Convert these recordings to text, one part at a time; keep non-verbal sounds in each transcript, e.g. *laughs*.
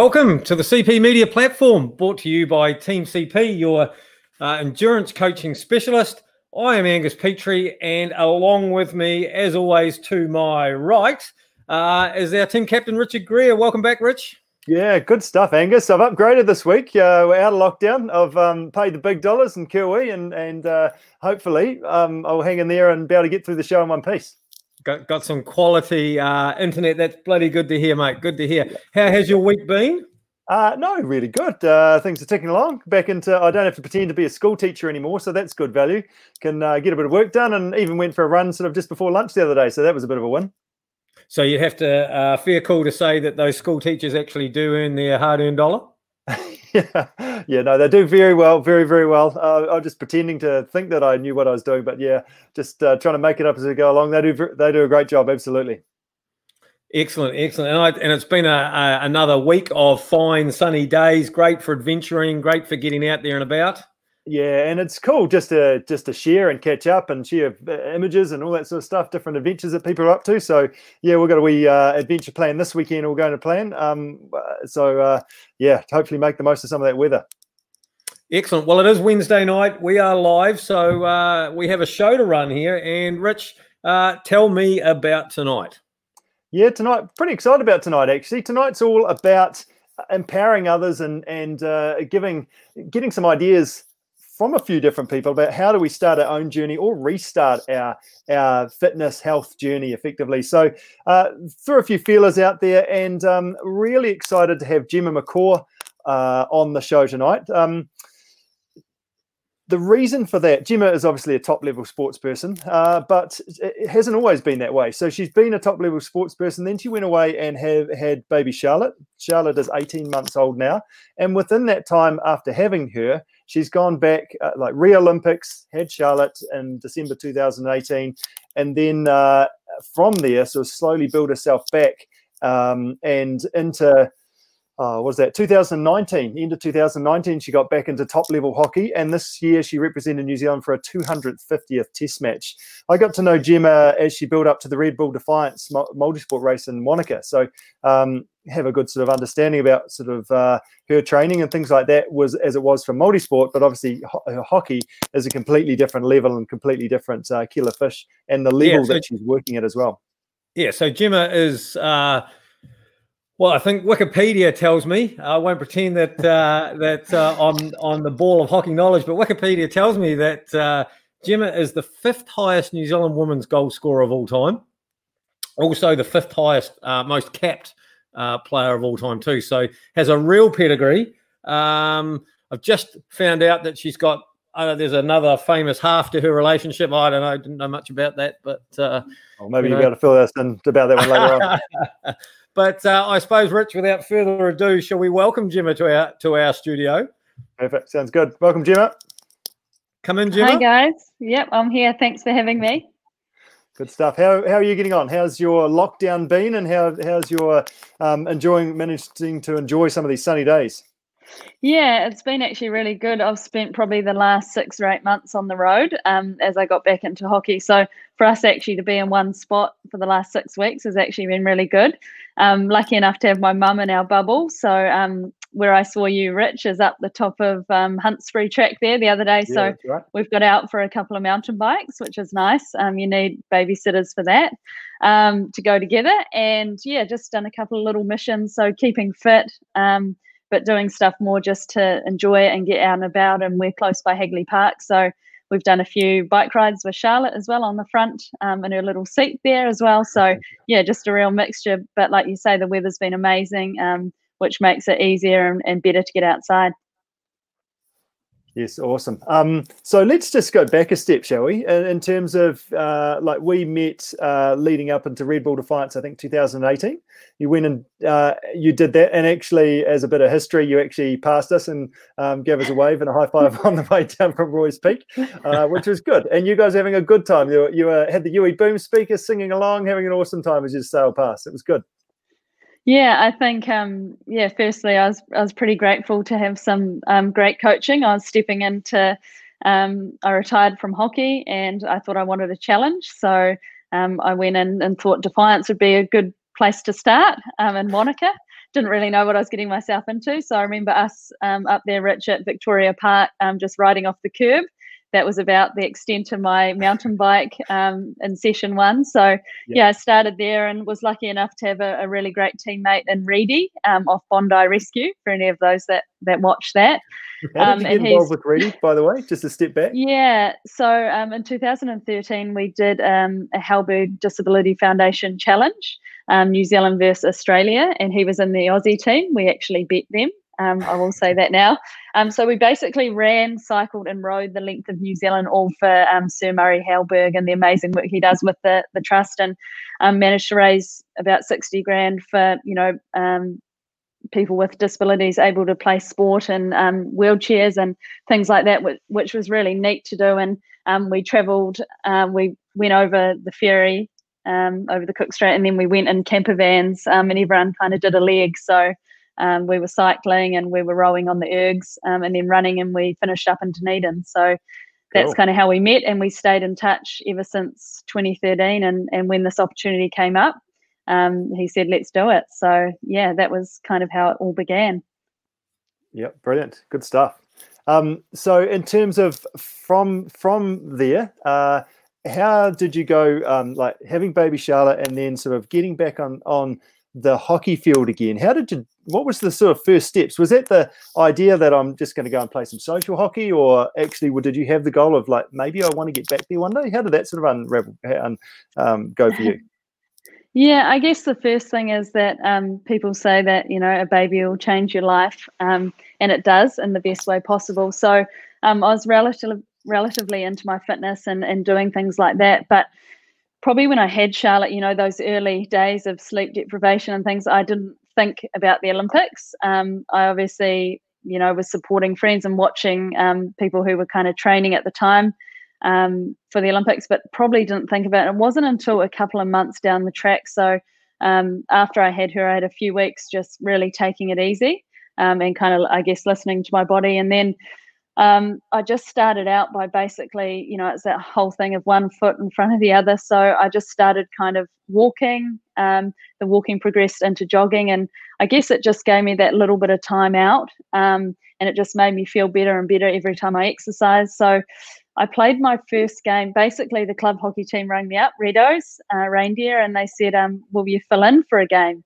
Welcome to the CP Media platform, brought to you by Team CP, your uh, endurance coaching specialist. I am Angus Petrie, and along with me, as always, to my right, uh, is our team captain, Richard Greer. Welcome back, Rich. Yeah, good stuff, Angus. I've upgraded this week. Uh, we're out of lockdown. I've um, paid the big dollars in Kiwi, and and uh, hopefully um, I'll hang in there and be able to get through the show in one piece. Got, got some quality uh, internet. That's bloody good to hear, mate. Good to hear. How has your week been? Uh, no, really good. Uh, things are ticking along. Back into, I don't have to pretend to be a school teacher anymore, so that's good value. Can uh, get a bit of work done, and even went for a run sort of just before lunch the other day, so that was a bit of a win. So you have to uh, fair call to say that those school teachers actually do earn their hard-earned dollar. *laughs* yeah, yeah, no, they do very well, very, very well. Uh, I'm just pretending to think that I knew what I was doing, but yeah, just uh, trying to make it up as we go along. They do, they do a great job, absolutely. Excellent, excellent, and, I, and it's been a, a, another week of fine sunny days. Great for adventuring, great for getting out there and about. Yeah, and it's cool just to just to share and catch up and share uh, images and all that sort of stuff, different adventures that people are up to. So yeah, we've got a wee uh, adventure plan this weekend. We're going to plan. Um, uh, so uh, yeah, hopefully make the most of some of that weather. Excellent. Well, it is Wednesday night. We are live, so uh, we have a show to run here. And Rich, uh, tell me about tonight. Yeah, tonight. Pretty excited about tonight. Actually, tonight's all about empowering others and and giving getting some ideas from a few different people about how do we start our own journey or restart our our fitness health journey effectively. So uh, threw a few feelers out there, and um, really excited to have Gemma McCaw uh, on the show tonight. Um, the reason for that, Gemma is obviously a top level sports person, uh, but it hasn't always been that way. So she's been a top level sports person. Then she went away and have had baby Charlotte. Charlotte is 18 months old now. And within that time, after having her, she's gone back uh, like Rio Olympics, had Charlotte in December 2018. And then uh, from there, sort of slowly build herself back um, and into uh, was that 2019 end of 2019 she got back into top level hockey and this year she represented new zealand for a 250th test match. I got to know gemma as she built up to the red bull defiance multisport race in wanaka so um, have a good sort of understanding about sort of uh, her training and things like that was as it was for multisport but obviously ho- hockey is a completely different level and completely different uh, killer fish and the level yeah, so, that she's working at as well. Yeah so gemma is uh well, I think Wikipedia tells me. I won't pretend that uh, that uh, I'm on the ball of hockey knowledge, but Wikipedia tells me that uh, Gemma is the fifth highest New Zealand women's goal scorer of all time. Also, the fifth highest, uh, most capped uh, player of all time too. So has a real pedigree. Um, I've just found out that she's got. Uh, there's another famous half to her relationship. I don't know. Didn't know much about that, but well, maybe you will be able to fill us in about that one later on. *laughs* But uh, I suppose, Rich, without further ado, shall we welcome Gemma to our to our studio? Perfect. Sounds good. Welcome, Gemma. Come in, Gemma. Hi, guys. Yep, I'm here. Thanks for having me. Good stuff. How, how are you getting on? How's your lockdown been, and how how's your um, enjoying managing to enjoy some of these sunny days? Yeah, it's been actually really good. I've spent probably the last six or eight months on the road um, as I got back into hockey. So for us actually to be in one spot for the last six weeks has actually been really good. Um, lucky enough to have my mum in our bubble. So um, where I saw you, Rich, is up the top of um, Huntsbury Track there the other day. Yeah, so right. we've got out for a couple of mountain bikes, which is nice. Um, you need babysitters for that um, to go together. And yeah, just done a couple of little missions. So keeping fit. Um, but doing stuff more just to enjoy it and get out and about. And we're close by Hagley Park, so we've done a few bike rides with Charlotte as well on the front um, in her little seat there as well. So yeah, just a real mixture. But like you say, the weather's been amazing, um, which makes it easier and, and better to get outside. Yes, awesome. Um, so let's just go back a step, shall we? In, in terms of uh, like we met uh, leading up into Red Bull Defiance, I think 2018. You went and uh, you did that, and actually, as a bit of history, you actually passed us and um, gave us a wave and a high five *laughs* on the way down from Roy's Peak, uh, which was good. And you guys having a good time. You, you had the UE Boom speakers singing along, having an awesome time as you sailed past. It was good. Yeah, I think um, yeah. Firstly, I was I was pretty grateful to have some um, great coaching. I was stepping into um, I retired from hockey and I thought I wanted a challenge. So um, I went in and thought Defiance would be a good place to start um, in Wanaka. Didn't really know what I was getting myself into. So I remember us um, up there, Rich, at Victoria Park, just riding off the curb that was about the extent of my mountain bike um, in session one. So yep. yeah, I started there and was lucky enough to have a, a really great teammate in Reidy um, off Bondi Rescue for any of those that that watch that. How did you um, get involved with Reidy, by the way? Just a step back. Yeah, so um, in 2013 we did um, a Halberg Disability Foundation challenge. Um, New Zealand versus Australia, and he was in the Aussie team. We actually beat them um, I will say that now. Um, so we basically ran, cycled, and rode the length of New Zealand, all for um, Sir Murray Halberg and the amazing work he does with the the trust, and um, managed to raise about sixty grand for you know um, people with disabilities able to play sport and um, wheelchairs and things like that, which, which, was really neat to do. And we travelled, uh, we went over the ferry. over the Cook Strait, and then we went in camper vans, and everyone kind of did a leg. So um, we were cycling and we were rowing on the ergs um, and then running and we finished up in Dunedin. So that's cool. kind of how we met and we stayed in touch ever since 2013. And, and when this opportunity came up, um, he said, let's do it. So yeah, that was kind of how it all began. Yeah, brilliant. Good stuff. Um, so in terms of from from there, uh, how did you go um, like having baby Charlotte and then sort of getting back on on the hockey field again. How did you? What was the sort of first steps? Was that the idea that I'm just going to go and play some social hockey, or actually, did you have the goal of like maybe I want to get back there one day? How did that sort of unravel um, go for you? *laughs* Yeah, I guess the first thing is that um, people say that you know a baby will change your life, um, and it does in the best way possible. So um, I was relatively relatively into my fitness and, and doing things like that, but probably when I had Charlotte, you know, those early days of sleep deprivation and things, I didn't think about the Olympics. Um, I obviously, you know, was supporting friends and watching um, people who were kind of training at the time um, for the Olympics, but probably didn't think about it. It wasn't until a couple of months down the track. So um, after I had her, I had a few weeks just really taking it easy um, and kind of, I guess, listening to my body. And then um, I just started out by basically, you know, it's that whole thing of one foot in front of the other. So I just started kind of walking. Um, the walking progressed into jogging, and I guess it just gave me that little bit of time out, um, and it just made me feel better and better every time I exercised. So I played my first game. Basically, the club hockey team rang me up, Redos uh, Reindeer, and they said, um, "Will you fill in for a game?"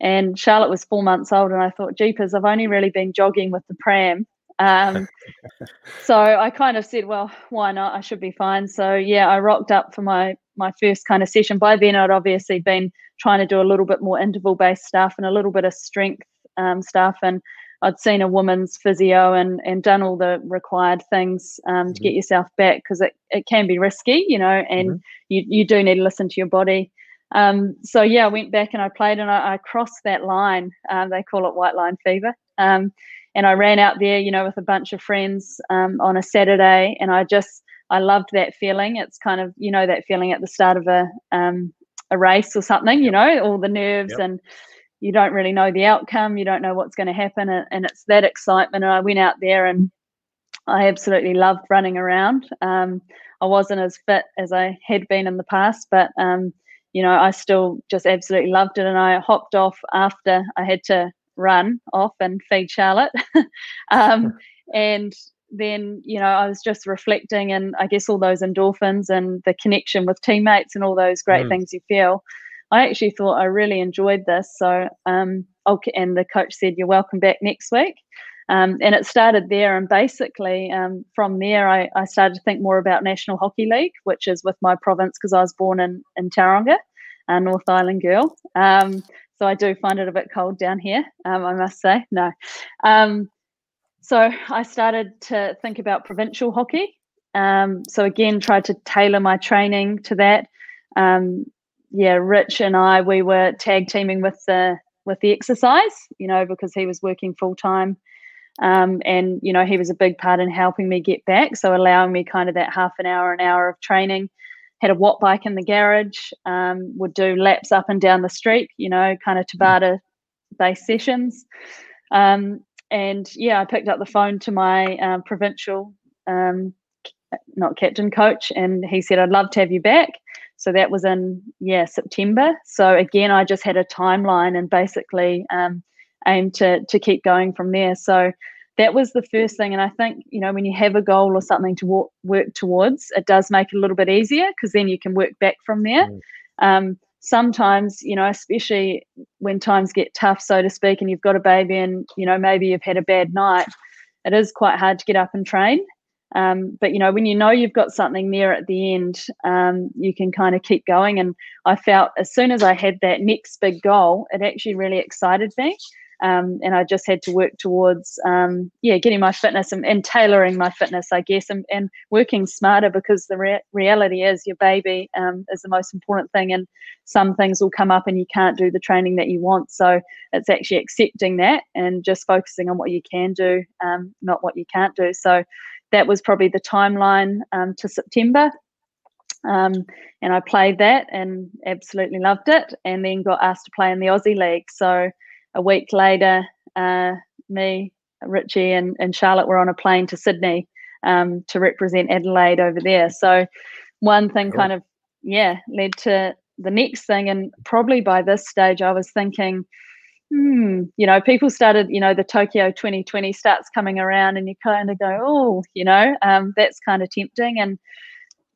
And Charlotte was four months old, and I thought, "Jeepers, I've only really been jogging with the pram." Um, *laughs* so I kind of said, well, why not? I should be fine. So yeah, I rocked up for my my first kind of session. By then, I'd obviously been trying to do a little bit more interval based stuff and a little bit of strength um, stuff, and I'd seen a woman's physio and and done all the required things um, mm-hmm. to get yourself back because it, it can be risky, you know, and mm-hmm. you you do need to listen to your body. Um, so yeah, I went back and I played and I, I crossed that line. Um, they call it white line fever. Um, and I ran out there, you know, with a bunch of friends um, on a Saturday, and I just I loved that feeling. It's kind of you know that feeling at the start of a um, a race or something, you know, all the nerves yep. and you don't really know the outcome, you don't know what's going to happen, and, and, it's that excitement. And I went out there and I absolutely loved running around. Um, I wasn't as fit as I had been in the past, but um, you know, I still just absolutely loved it. And I hopped off after I had to run off and feed Charlotte. *laughs* um, and then, you know, I was just reflecting and I guess all those endorphins and the connection with teammates and all those great mm. things you feel. I actually thought I really enjoyed this. So, um, okay, and the coach said, You're welcome back next week. Um, and it started there. And basically, um, from there, I, I, started to think more about National Hockey League, which is with my province because I was born in, in Tauranga, a North Island girl. Um, so I do find it a bit cold down here, um, I must say. No. So I started to think about provincial hockey. Um, so again, tried to tailor my training to that. Um, yeah, Rich and I, we were tag teaming with the with the exercise, you know, because he was working full time. Um, and you know he was a big part in helping me get back so allowing me kind of that half an hour an hour of training had a watt bike in the garage, um, would do laps up and down the street, you know, kind of Tabata based sessions. Um, and yeah, I picked up the phone to my um, provincial um, not captain, coach, and he said, I'd love to have you back. So that was in, yeah, September. So again, I just had a timeline and basically um, aimed to, to keep going from there. So that was the first thing. And I think, you know, when you have a goal or something to work towards, it does make it a little bit easier because then you can work back from there. Mm. Um, sometimes, you know, especially when times get tough, so to speak, and you've got a baby and, you know, maybe you've had a bad night, it is quite hard to get up and train. Um, but you know, when you know you've got something there at the end, um, you can kind of keep going. And I felt as soon as I had that next big goal, it actually really excited me. Um, and I just had to work towards, um, yeah, getting my fitness and, and, tailoring my fitness, I guess, and, and working smarter because the re- reality is your baby um, is the most important thing, and some things will come up and you can't do the training that you want. So it's actually accepting that and just focusing on what you can do, um, not what you can't do. So that was probably the timeline um, to September. Um, and I played that and absolutely loved it, and then got asked to play in the Aussie League. So a week later, uh, me, Richie, and, and Charlotte were on a plane to Sydney um, to represent Adelaide over there. So one thing cool. kind of, yeah, led to the next thing. And probably by this stage, I was thinking, hmm, you know, people started, you know, the Tokyo 2020 starts coming around and you kind of go, oh, you know, um, that's kind of tempting. And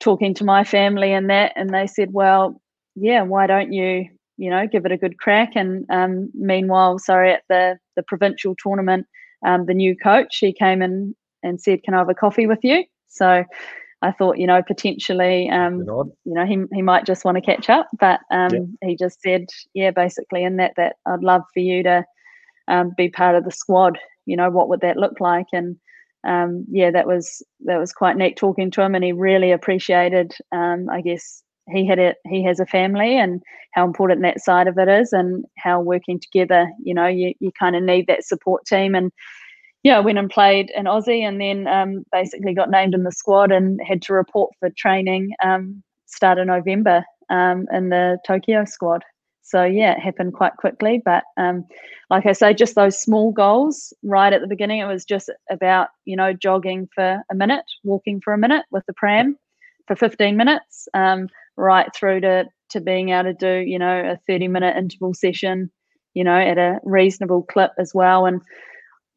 talking to my family and that, and they said, well, yeah, why don't you, you know, give it a good crack? And um, meanwhile, sorry, at the, the provincial tournament, um, the new coach, he came in and said, can I have a coffee with you? So I thought, you know, potentially, um, you know, he, he might just want to catch up, but um, yeah. he just said, yeah, basically in that, that I'd love for you to um, be part of the squad. You know, what would that look like? And um, yeah, that was that was quite neat talking to him, and he really appreciated. Um, I guess he had it. He has a family, and how important that side of it is, and how working together. You know, you you kind of need that support team, and yeah, I went and played in Aussie and then um, basically got named in the squad and had to report for training um, start of November um, in the Tokyo squad. So yeah, it happened quite quickly. But um, like I say, just those small goals right at the beginning, it was just about, you know, jogging for a minute, walking for a minute with the pram for 15 minutes, um, right through to, to being able to do, you know, a 30 minute interval session, you know, at a reasonable clip as well. And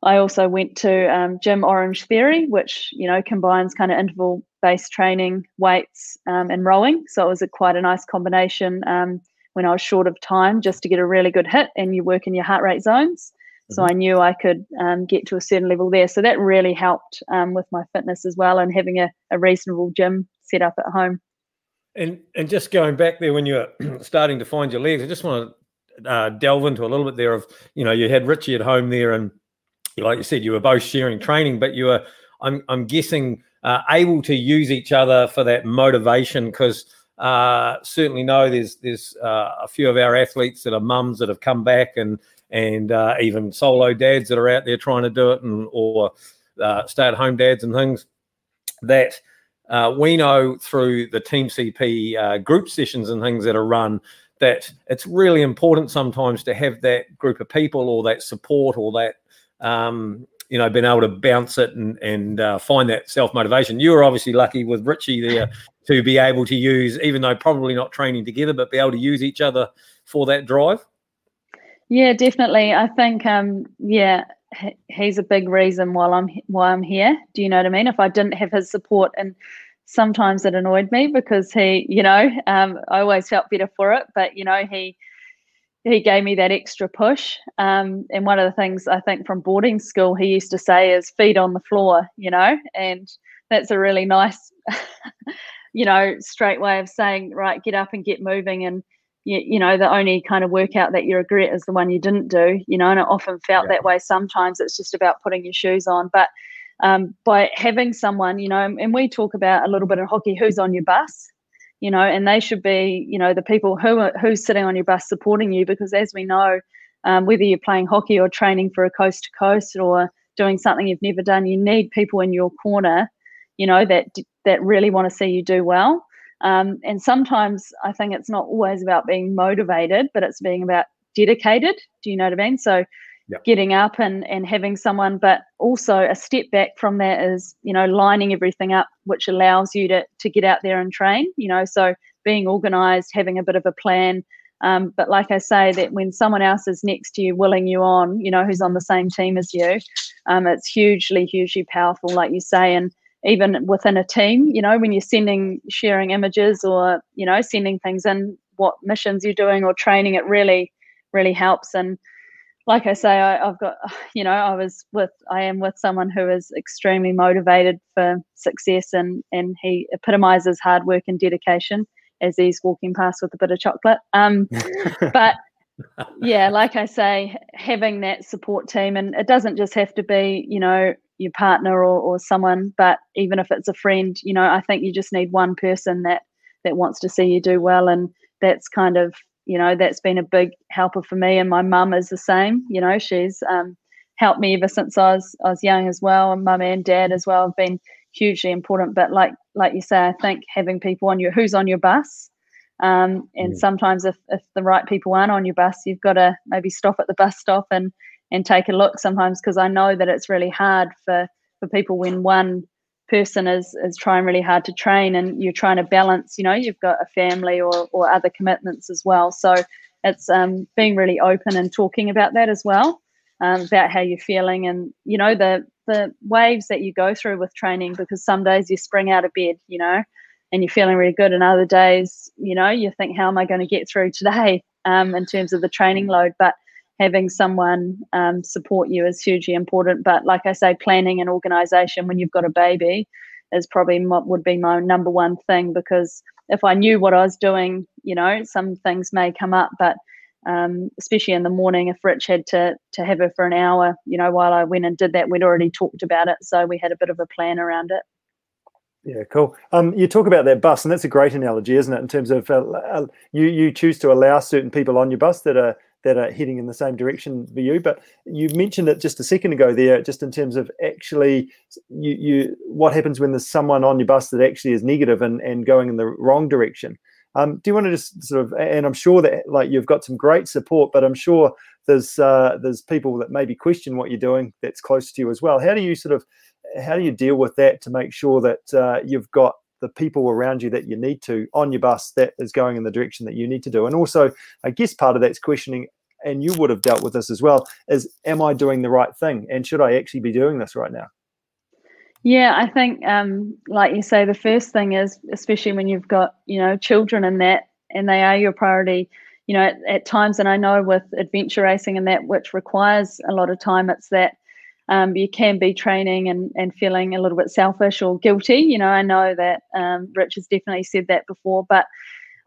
I also went to um, Gym Orange Theory, which you know combines kind of interval based training, weights, um, and rowing. So it was a, quite a nice combination um, when I was short of time, just to get a really good hit, and you work in your heart rate zones. Mm-hmm. So I knew I could um, get to a certain level there. So that really helped um, with my fitness as well, and having a, a reasonable gym set up at home. And and just going back there when you're *clears throat* starting to find your legs, I just want to uh, delve into a little bit there of you know you had Richie at home there and like you said, you were both sharing training, but you were, I'm, I'm guessing, uh, able to use each other for that motivation because uh, certainly know there's there's uh, a few of our athletes that are mums that have come back and and uh, even solo dads that are out there trying to do it and or uh, stay at home dads and things. That uh, we know through the Team CP group sessions and things that are run that it's really important sometimes to have that group of people or that support or that um, you know, being able to bounce it and and uh, find that self motivation. You were obviously lucky with Richie there to be able to use, even though probably not training together, but be able to use each other for that drive. Yeah, definitely. I think, um, yeah, he's a big reason why I'm why I'm here. Do you know what I mean? If I didn't have his support, and sometimes it annoyed me because he, you know, um, I always felt better for it, but you know, he he gave me that extra push. Um, and one of the things I think from boarding school he used to say is feet on the floor, you know, and that's a really nice, *laughs* you know, straight way of saying, right, get up and get moving. And, you, you know, the only kind of workout that you regret is the one you didn't do, you know, and it often felt yeah. that way. Sometimes it's just about putting your shoes on. But um, by having someone, you know, and we talk about a little bit of hockey, who's on your bus, you know, and they should be, you know, the people who are who's sitting on your bus supporting you because as we know, um, whether you're playing hockey or training for a coast to coast or doing something you've never done, you need people in your corner, you know, that that really want to see you do well. Um, and sometimes I think it's not always about being motivated, but it's being about dedicated. Do you know what I mean? So getting up and and having someone but also a step back from that is you know lining everything up which allows you to to get out there and train you know so being organized having a bit of a plan um, but like I say, that when someone else is next to you, willing you on, you know, who's on the same team as you, um, it's hugely, hugely powerful, like you say. And even within a team, you know, when you're sending, sharing images or, you know, sending things in, what missions you're doing or training, it really, really helps. And like I say, I, have got, you know, I was with, I am with someone who is extremely motivated for success and, and he epitomizes hard work and dedication as he's walking past with a bit of chocolate. Um, *laughs* but yeah, like I say, having that support team, and it doesn't just have to be, you know, your partner or, or someone, but even if it's a friend, you know, I think you just need one person that that wants to see you do well, and that's kind of, you know, that's been a big helper for me. And my mum is the same. You know, she's um, helped me ever since I was I was young as well, and mum and dad as well have been hugely important. But like like you say, I think having people on your who's on your bus. Um, and mm. sometimes if, if the right people aren't on your bus, you've got to maybe stop at the bus stop and and take a look sometimes because I know that it's really hard for for people when one person is is trying really hard to train and you're trying to balance you know you've got a family or or other commitments as well so it's um, being really open and talking about that as well um, about how you're feeling and you know the the waves that you go through with training because some days you spring out of bed, you know, and you're feeling really good, and other days, you know, you think, how am I going to get through today um, in terms of the training load? But having someone um, support you is hugely important. But like I say, planning and organization when you've got a baby is probably what would be my number one thing because if I knew what I was doing, you know, some things may come up, but um, especially in the morning if Rich had to to have her for an hour, you know, while I went and did that, we'd already talked about it, so we had a bit of a plan around it. Yeah, cool. Um, you talk about that bus, and that's a great analogy, isn't it? In terms of uh, uh, you you choose to allow certain people on your bus that are that are heading in the same direction for you. But you mentioned it just a second ago there, just in terms of actually you you what happens when there's someone on your bus that actually is negative and and going in the wrong direction. Um, do you want to just sort of, and I'm sure that like you've got some great support, but I'm sure there's uh, there's people that maybe question what you're doing that's close to you as well. How do you sort of, how do you deal with that to make sure that uh, you've got the people around you that you need to on your bus that is going in the direction that you need to do? And also, I guess part of that's questioning, and you would have dealt with this as well, is am I doing the right thing, and should I actually be doing this right now? Yeah, I think, um, like you say, the first thing is, especially when you've got, you know, children in that, and they are your priority. You know, at, at times, and I know with adventure racing and that, which requires a lot of time, it's that um, you can be training and, and feeling a little bit selfish or guilty. You know, I know that um, Rich has definitely said that before, but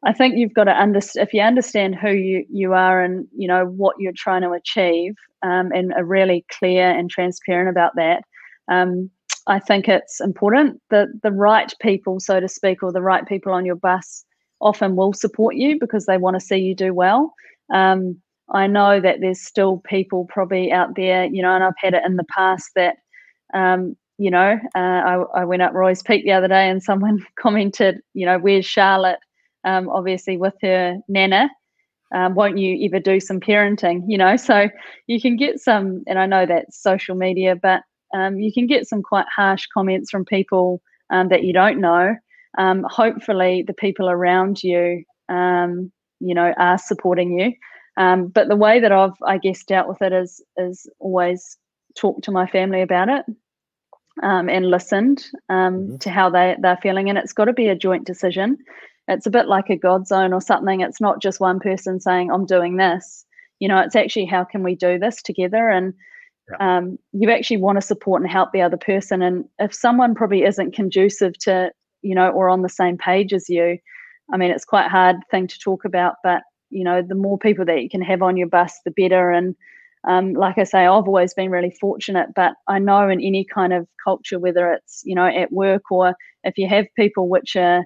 I think you've got to understand if you understand who you, you are and you know what you're trying to achieve, um, and are really clear and transparent about that. Um, I think it's important that the right people, so to speak, or the right people on your bus often will support you because they want to see you do well. Um, I know that there's still people probably out there, you know, and I've had it in the past that, um, you know, uh, I, I, went up Roy's Peak the other day and someone *laughs* commented, you know, where's Charlotte? Um, obviously with her nana. Um, won't you ever do some parenting? You know, so you can get some, and I know that's social media, but um, you can get some quite harsh comments from people um, that you don't know. Um, hopefully, the people around you, you know, are supporting you. Um, but the way that I've, I guess, dealt with it is is always talk to my family about it um, and listened mm-hmm. to how they they're feeling, and it's got to be a joint decision. It's a bit like a GODZone or something. It's not just one person saying, "I'm doing this." You know, it's actually how can we do this together and yeah. um, you actually want to support and help the other person. And if someone probably isn't conducive to, you know, or on the same page as you, I mean, it's quite a hard thing to talk about, but, you know, the more people that you can have on your bus, the better. And um, like I say, I've always been really fortunate, but I know in any kind of culture, whether it's, you know, at work or if you have people which are,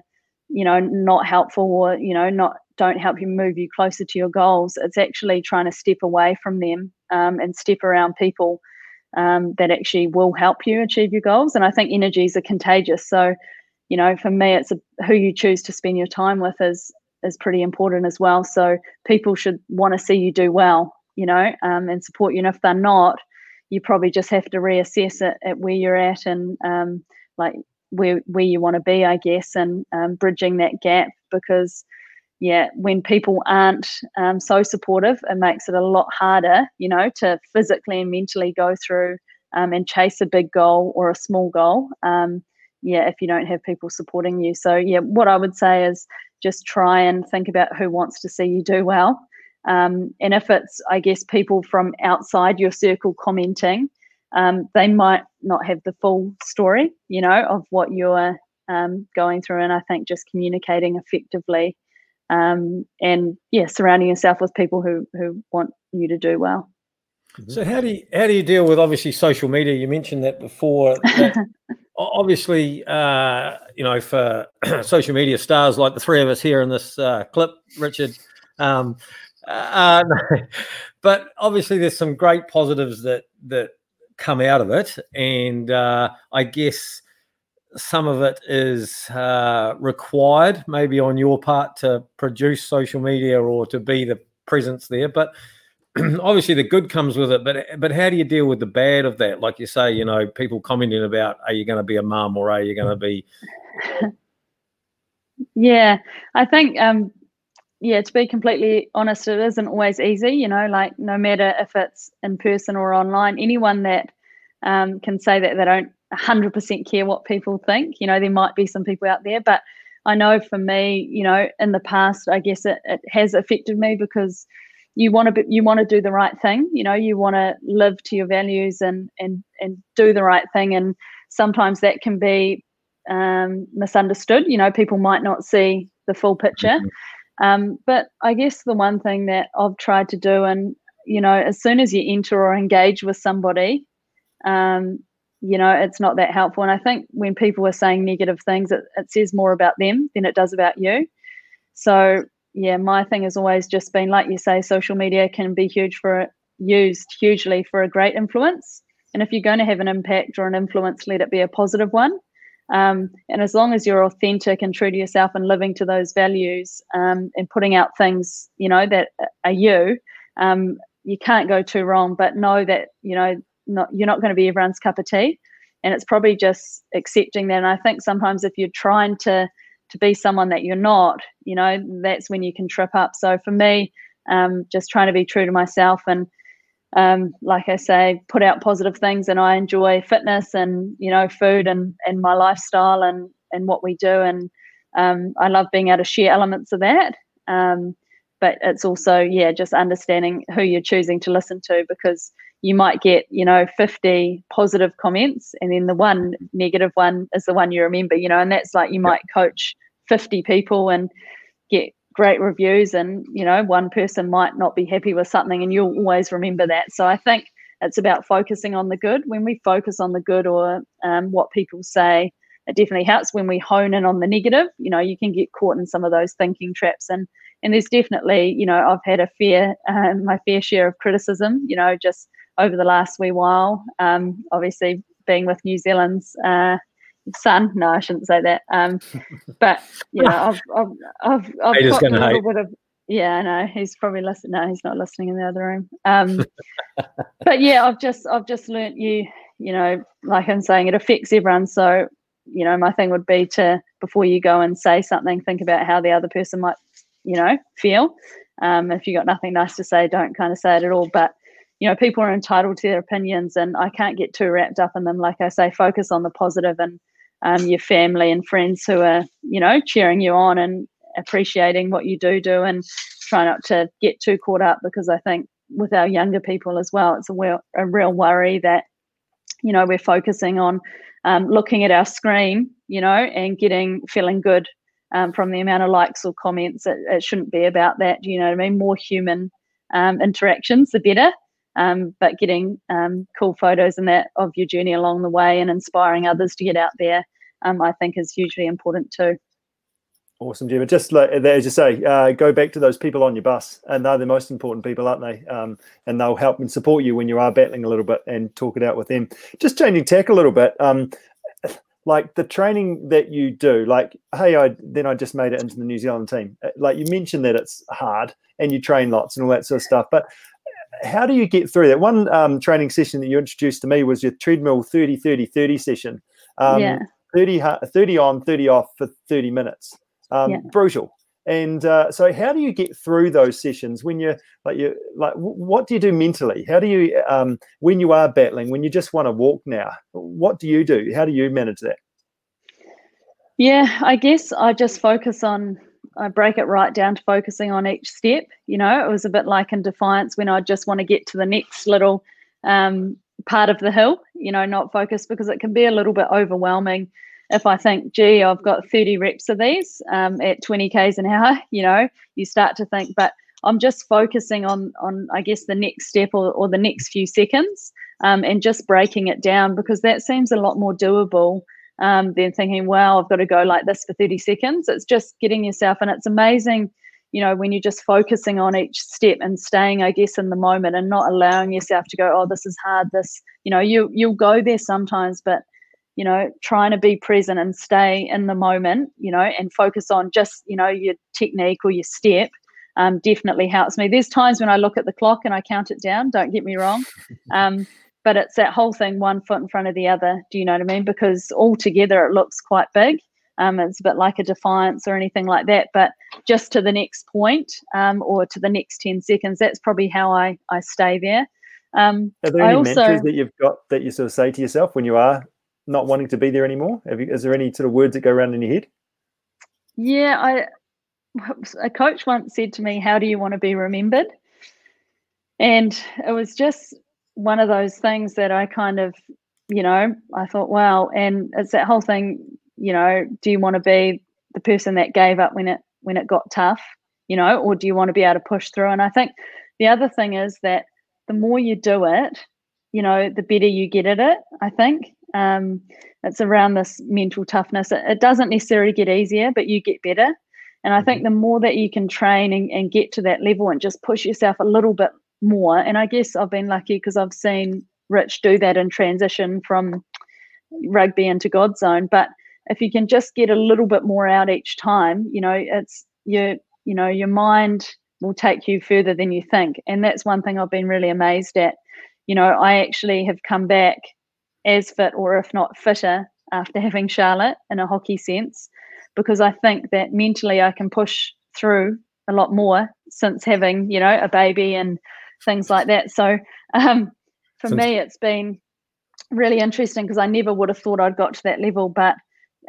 you know, not helpful or, you know, not don't help you move you closer to your goals. It's actually trying to step away from them um, and step around people um, that actually will help you achieve your goals. And I think energies are contagious. So, you know, for me, it's a, who you choose to spend your time with is is pretty important as well. So people should want to see you do well. you know, um, and support you. And if they're not, you probably just have to reassess it at where you're at and um, like where where you want to be, I guess, and um, bridging that gap because yeah, when people aren't um, so supportive, it makes it a lot harder, you know, to physically and mentally go through um, and chase a big goal or a small goal. Um, yeah, if you don't have people supporting you. So yeah, what I would say is just try and think about who wants to see you do well. Um, and if it's, I guess, people from outside your circle commenting, um, they might not have the full story, you know, of what you're um, going through. And I think just communicating effectively um, and yeah, surrounding yourself with people who who want you to do well. So how do you how do you deal with obviously social media? You mentioned that before. *laughs* That obviously, uh, you know, for *clears throat* social media stars like the three of us here in this uh, clip, Richard. Um, uh, *laughs* but obviously, there's some great positives that that come out of it, and uh, I guess some of it is uh, required, maybe on your part, to produce social media or to be the presence there. But *clears throat* obviously, the good comes with it. But but how do you deal with the bad of that? Like you say, you know, people commenting about, are you going to be a mum or are you going to be? *laughs* yeah, I think. Um, yeah, to be completely honest, it isn't always easy. You know, like no matter if it's in person or online, anyone that um, can say that they don't 100% care what people think. You know, there might be some people out there, but I know for me, you know, in the past, I guess it, it has affected me because you want to be, you want to do the right thing. You know, you want to live to your values and and and do the right thing. And sometimes that can be um, misunderstood. You know, people might not see the full picture. Mm-hmm. Um, but I guess the one thing that I've tried to do, and you know, as soon as you enter or engage with somebody, um, you know it's not that helpful and i think when people are saying negative things it, it says more about them than it does about you so yeah my thing has always just been like you say social media can be huge for used hugely for a great influence. And if you're going to have an impact or an influence let it be a positive one. Um, and as long as you're authentic and true to yourself and living to those values um, and putting out things you know that are you um, you can't go too wrong but know that you know not you're not going to be everyone's cup of tea. And it's probably just accepting that. And i think sometimes if you're trying to to be someone that you're not you know that's when you can trip up. So for me um, just trying to be true to myself and um, like i say put out positive things and i enjoy fitness and you know food and and my lifestyle and and what we do. And um, i love being able to share elements of that. Um, but it's also yeah just understanding who you're choosing to listen to because you might get you know 50 positive comments and then the one negative one is the one you remember you know and that's like you might coach 50 people and get great reviews and you know one person might not be happy with something and you'll always remember that. So i think it's about focusing on the good. When we focus on the good or um, what people say it definitely helps. When we hone in on the negative you know you can get caught in some of those thinking traps. And and there's definitely you know i've had a fair um, my fair share of criticism you know just over the last wee while. Um, obviously, being with New Zealand's uh, son. No, I shouldn't say that. Um, but you know, *laughs* I've I've I've, I've got a little hate. bit of yeah. No, he's probably listening. No, he's not listening in the other room. Um, *laughs* but yeah, I've just I've just learnt you. You know, like I'm saying, it affects everyone. So you know, my thing would be to before you go and say something, think about how the other person might, you know, feel. Um, if you got nothing nice to say, don't kind of say it at all. But you know, people are entitled to their opinions, and I can't get too wrapped up in them. Like I say, focus on the positive and um, your family and friends who are, you know, cheering you on and appreciating what you do do, and try not to get too caught up because I think with our younger people as well, it's a real, a real worry that, you know, we're focusing on um, looking at our screen, you know, and getting feeling good um, from the amount of likes or comments. It, it, shouldn't be about that. You know I mean? More human um, interactions, the better um, but getting um, cool photos and that of your journey along the way and inspiring others to get out there, um, I think is hugely important too. Awesome, Jim. Just like as you say, uh, go back to those people on your bus, and they're the most important people, aren't they? Um, and they'll help and support you when you are battling a little bit, and talk it out with them. Just changing tack a little bit. Um, like the training that you do, like, hey, I then I just made it into the New Zealand team. Uh, like you mentioned that it's hard and you train lots and all that sort of stuff, but how do you get through that? One um, training session that you introduced to me was your treadmill 30 30 30 session. Um, yeah. 30, 30 on, 30 off for 30 minutes. Um, yeah. Brutal. And uh, so, how do you get through those sessions when you're like you like? What do you do mentally? How do you um, when you are battling? When you just want to walk now, what do you do? How do you manage that? Yeah, I guess I just focus on. I break it right down to focusing on each step. You know, it was a bit like in Defiance when I just want to get to the next little um, part of the hill. You know, not focus because it can be a little bit overwhelming if I think, gee, I've got 30 reps of these um, at 20 k's an hour, *laughs* you know, you start to think, but I'm just focusing on on I guess the next step or, or the next few seconds um, and just breaking it down because that seems a lot more doable um, than thinking, wow, I've got to go like this for 30 seconds. It's just getting yourself, and it's amazing, you know, when you're just focusing on each step and staying, I guess, in the moment and not allowing yourself to go, oh, this is hard. This, you know, you you'll go there sometimes, but you know trying to be present and stay in the moment you know and focus on just you know your technique or your step um, definitely helps me there's times when i look at the clock and i count it down don't get me wrong *laughs* um, but it's that whole thing one foot in front of the other do you know what i mean because altogether it looks quite big um, it's a bit like a defiance or anything like that but just to the next point, um, or to the next 10 seconds that's probably how i i stay there um, Are there any also, mentors that you've got that you sort of say to yourself when you are not wanting to be there anymore? You, is there any sort of words that go around in your head? Yeah, I a coach once said to me, "How do you want to be remembered?" And it was just one of those things that I kind of, you know, I thought, wow. And it's that whole thing, you know, do you want to be the person that gave up when it when it got tough, you know, or do you want to be able to push through? And I think the other thing is that the more you do it, you know, the better you get at it. I think um, it's around this mental toughness. It, it, doesn't necessarily get easier, but you get better. And I think mm-hmm. the more that you can train and, and get to that level and just push yourself a little bit more. And I guess I've been lucky because I've seen Rich do that in transition from rugby into GODZone. But if you can just get a little bit more out each time, you know, it's your, you know, your mind will take you further than you think. And that's one thing I've been really amazed at. You know, I actually have come back as fit or if not fitter after *laughs* having Charlotte in a hockey sense, because I think that mentally I can push through a lot more since having, you know, a baby and things like that. So um, for since- me, it's been really interesting because I never would have thought I'd got to that level. But,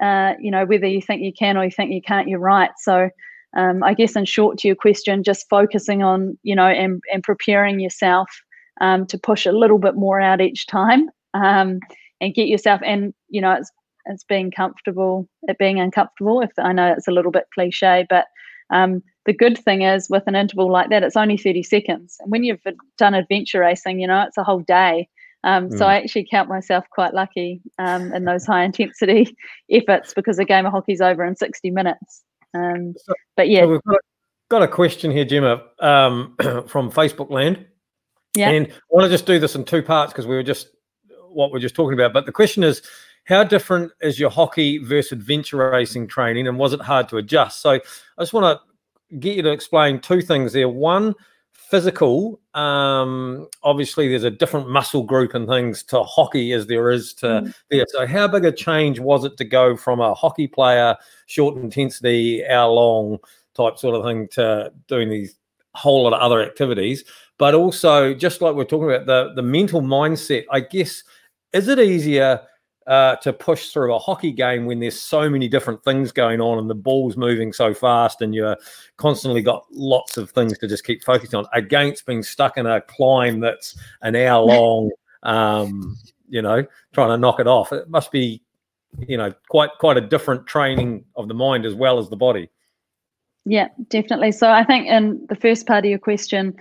uh, you know, whether you think you can or you think you can't, you're right. So um, I guess in short to your question, just focusing on, you know, and, and preparing yourself um, to push a little bit more out each time um, and get yourself and you know it's it's being comfortable it being uncomfortable if i know it's a little bit cliche but um, the good thing is with an interval like that it's only 30 seconds and when you've done adventure racing you know it's a whole day um, mm. so i actually count myself quite lucky um, in those high *laughs* intensity efforts because a game of hockey's over in 60 minutes um, so, but yeah so we've got a, got a question here gemma um, *clears throat* from facebook land yeah and i want to just do this in two parts because we were just what we're just talking about. But the question is, how different is your hockey versus adventure racing training, and was it hard to adjust? So I just want to get you to explain two things there. One, physical. Um, obviously, there's a different muscle group and things to hockey as there is to mm. there. So, how big a change was it to go from a hockey player, short intensity, hour long type sort of thing, to doing these whole lot of other activities? But also, just like we're talking about the the mental mindset, I guess is it easier uh, to push through a hockey game when there's so many different things going on and the ball's moving so fast and you're constantly got lots of things to just keep focusing on against being stuck in a climb that's an hour long, um, you know, trying to knock it off? It must be, you know, quite quite a different training of the mind as well as the body. Yeah, definitely. So I think in the first part of your question,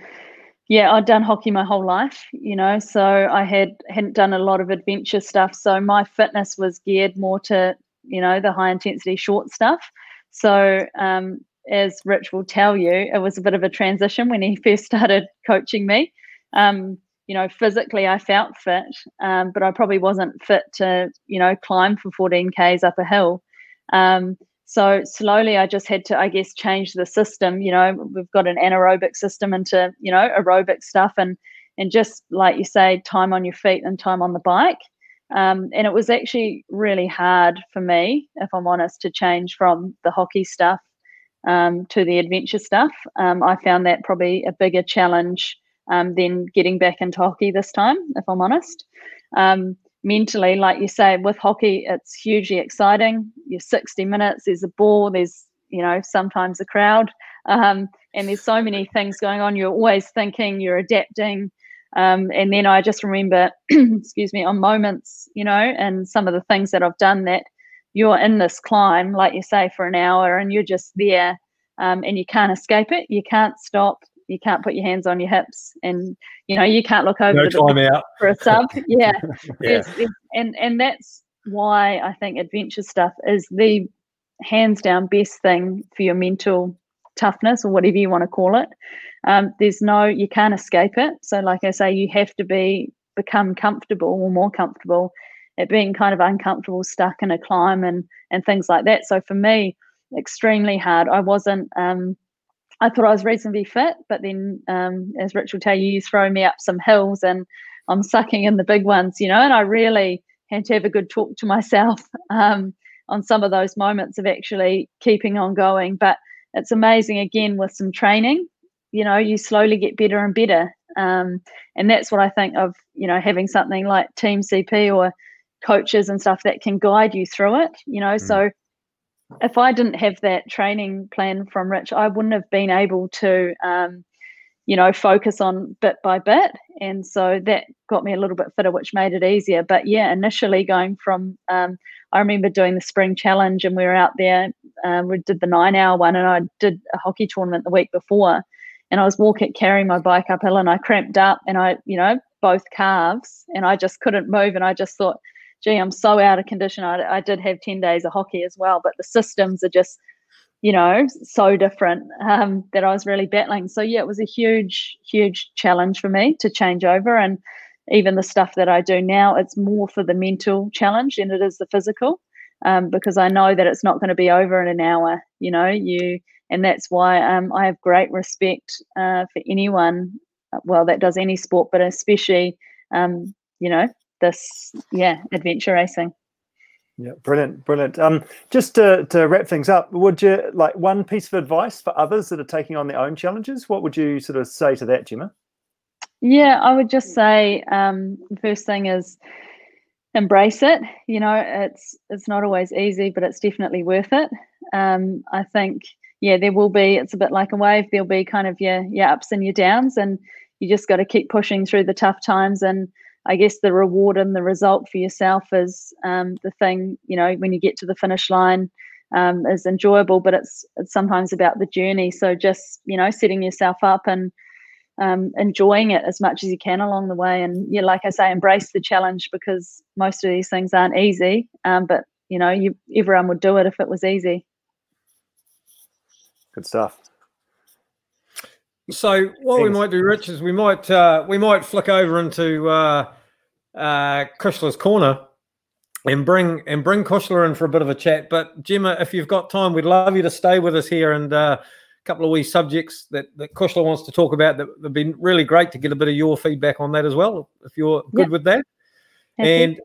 yeah, I'd done hockey my whole life, you know, so I had hadn't done a lot of adventure stuff. So my fitness was geared more to, you know, the high intensity short stuff. So um, as Rich will tell you, it was a bit of a transition when he *laughs* first started coaching me. Um, you know, physically I felt fit, um, but I probably wasn't fit to, you know, climb for 14 Ks up a hill. Um, so slowly I just had to, I guess, change the system. You know, we've got an anaerobic system into, you know, aerobic stuff and and just like you say, time on your feet and time on the bike. Um, and it was actually really hard for me, if I'm honest, to change from the hockey stuff um, to the adventure stuff. Um, I found that probably a bigger challenge um, than getting back into hockey this time, if I'm honest. Um, mentally, like you say, with hockey, it's hugely exciting. You're 60 minutes, there's a ball, there's, you know, sometimes a crowd, um, and there's so many things going on. You're always thinking, you're adapting. Um, and then I just remember, *clears throat* excuse me, on moments, you know, and some of the things that I've done that you're in this climb, like you say, for an hour and you're just there um, and you can't escape it. You can't stop. You can't put your hands on your hips and, you know, you can't look over no time out. for a sub. *laughs* Yeah. yeah. and, and that's why I think adventure stuff is the hands down best thing for your mental toughness or whatever you want to call it. Um, there's no, you can't escape it. So, like I say, you have to be become comfortable or more comfortable at being kind of uncomfortable, stuck in a climb and and things like that. So for me, extremely hard. I wasn't. Um, I thought I was reasonably fit, but then, um, as Rich will tell you, you throw me up some hills and I'm sucking in the big ones, you know. And I really had to have a good talk to myself *laughs* um, on some of those moments of actually keeping on going. But it's amazing again with some training you know you slowly get better and better um, and that's what i think of you know having something like team cp or coaches and stuff that can guide you through it you know mm. so if i didn't have that training plan from rich i wouldn't have been able to um, you know focus on bit by bit. And so that got me a little bit fitter which made it easier. But yeah initially going from um, i remember doing the spring challenge and we were out there uh, we did the nine hour one and i did a hockey tournament the week before. And I was walking, carrying my bike uphill, and I cramped up, and I, you know, both calves, and I just couldn't move, and I just thought, gee, I'm so out of condition. I, I did have ten days of hockey as well, but the systems are just, you know, so different um, that I was really battling. So yeah, it was a huge, huge challenge for me to change over, and even the stuff that I do now, it's more for the mental challenge than it is the physical. Um, because I know that it's not going to be over in an hour. You know, you and that's why um, I have great respect uh, for anyone, well, that does any sport, but especially, um, you know, this, yeah, adventure racing. Yeah, brilliant, brilliant. Um, just to, to wrap things up, would you like one piece of advice for others that are taking on their own challenges? What would you sort of say to that, Gemma? Yeah, I would just say um, the first thing is embrace it. You know, it's it's not always easy, but it's definitely worth it. Um, I think yeah, there will be. It's a bit like a wave. There'll be kind of your your ups and your downs, and you just got to keep pushing through the tough times. And I guess the reward and the result for yourself is um, the thing. You know, when you get to the finish line, um, is enjoyable, but it's it's sometimes about the journey. So just you know, setting yourself up and um, enjoying it as much as you can along the way. And yeah, like I say, embrace the challenge because most of these things aren't easy. Um, but you know, you everyone would do it if it was easy. Good stuff. So what Thanks. we might do, Rich, is we might uh, we might flick over into uh, uh, Kushla's corner and bring and bring Kushla in for a bit of a chat. But Gemma, if you've got time, we'd love you to stay with us here and uh, a couple of wee subjects that, that Kushla wants to talk about that would be really great to get a bit of your feedback on that as well, if you're good yep. with that. and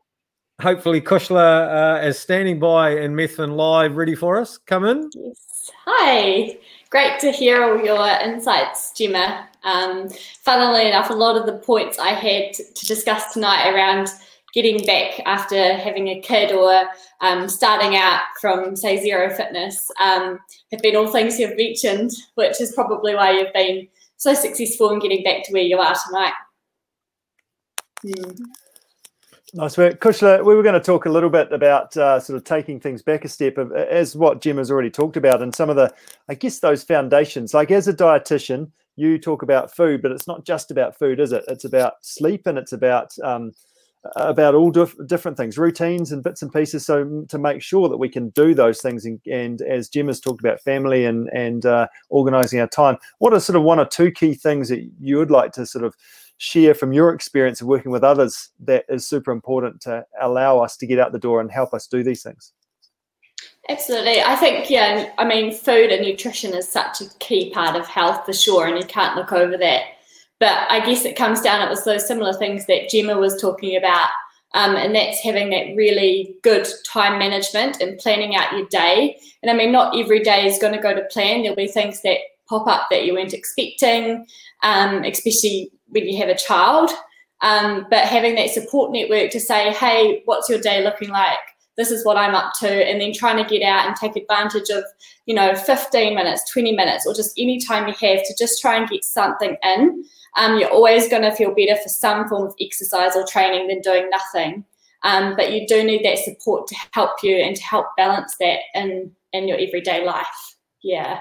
hopefully Kushla uh, is standing by in Methven live, ready for us. Come in. Yes. Hi, great to hear all your insights, Gemma. Um, funnily enough, a lot of the points I had to discuss tonight around getting back after having a kid or um, starting out from, say, zero fitness um, have been all things you've mentioned, which is probably why you've been so successful in getting back to where you are tonight. Mm. Nice work. Kushla, we were going to talk a little bit about uh, sort of taking things back a step, as what Jim has already talked about, and some of the, I guess, those foundations. Like as a dietitian, you talk about food, but it's not just about food, is it? It's about sleep and it's about um, about all dif- different things, routines and bits and pieces. So to make sure that we can do those things, and, and as Jim has talked about, family and and uh, organizing our time. What are sort of one or two key things that you would like to sort of share from your experience of working with others that is super important to allow us to get out the door and help us do these things? Absolutely. I think, yeah, I mean, food and nutrition is such a key part of health for sure, and you can't look over that. but I guess it comes down, it was those similar things that Gemma was talking about. Um, and that's having that really good time management and planning out your day. And I mean, not every day is going to go to plan. There'll be things that pop up that you weren't expecting, um, especially when you have a child. Um, but having that support network to say, hey, what's your day looking like? This is what I'm up to. And then trying to get out and take advantage of, you know, 15 minutes, 20 minutes, or just any time you have to just try and get something in um, you're always going to feel better for some form of exercise or training than doing nothing. Um, but you do need that support to help you and to help balance that in in your everyday life. Yeah,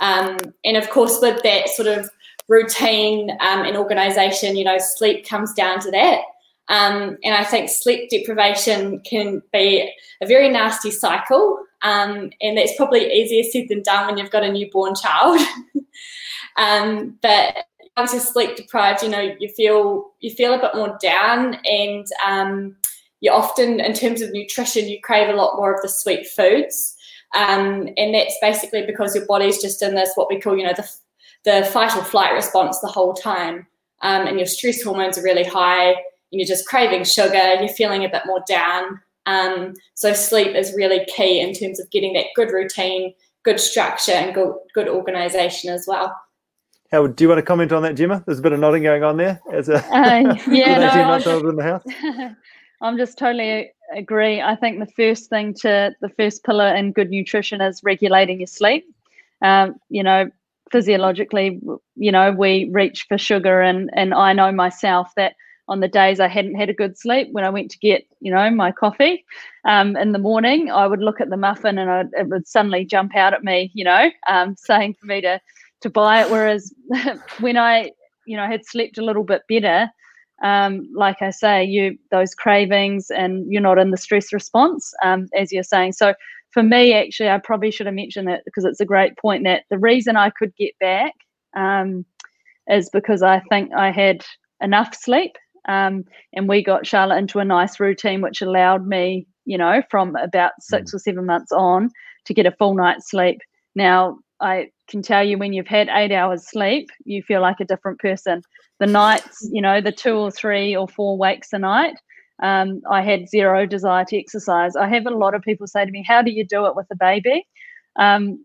um, and of course with that sort of routine um, and organisation, you know, sleep comes down to that. Um, and I think sleep deprivation can be a very nasty cycle, um, and that's probably easier said than done when you've got a newborn child. *laughs* um, but once you're sleep deprived, you know, you feel you feel a bit more down, and um, you often, in terms of nutrition, you crave a lot more of the sweet foods, um, and that's basically because your body's just in this what we call, you know, the the fight or flight response the whole time, um, and your stress hormones are really high, and you're just craving sugar, you're feeling a bit more down. Um, so sleep is really key in terms of getting that good routine, good structure, and good good organization as well. How do you want to comment on that, Gemma? There's a bit of nodding going on there as a uh, yeah, *laughs* no, month old in the house. *laughs* I'm just totally agree. I think the first thing to the first pillar in good nutrition is regulating your sleep. Um, you know, physiologically, you know, we reach for sugar, and and I know myself that on the days I hadn't had a good sleep, when I went to get, you know, my coffee um, in the morning, I would look at the muffin and I'd, it would suddenly jump out at me, you know, um, *laughs* saying for me to to buy it. Whereas *laughs* when I, you know, had slept a little bit better, um, like I say, you those cravings and you're not in the stress response, um, as you're saying. So for me, actually, I probably should have mentioned that because it's a great point that the reason I could get back um, is because I think I had enough sleep. Um, and we got Charlotte into a nice routine, which allowed me, you know, from about six mm. or seven months on to get a full night's sleep. Now, I can tell you when you've had eight hours sleep, you feel like a different person. The nights, you know, the two or three or four wakes a night, um, I had zero desire to exercise. I have a lot of people say to me, "How do you do it with a baby?" Um,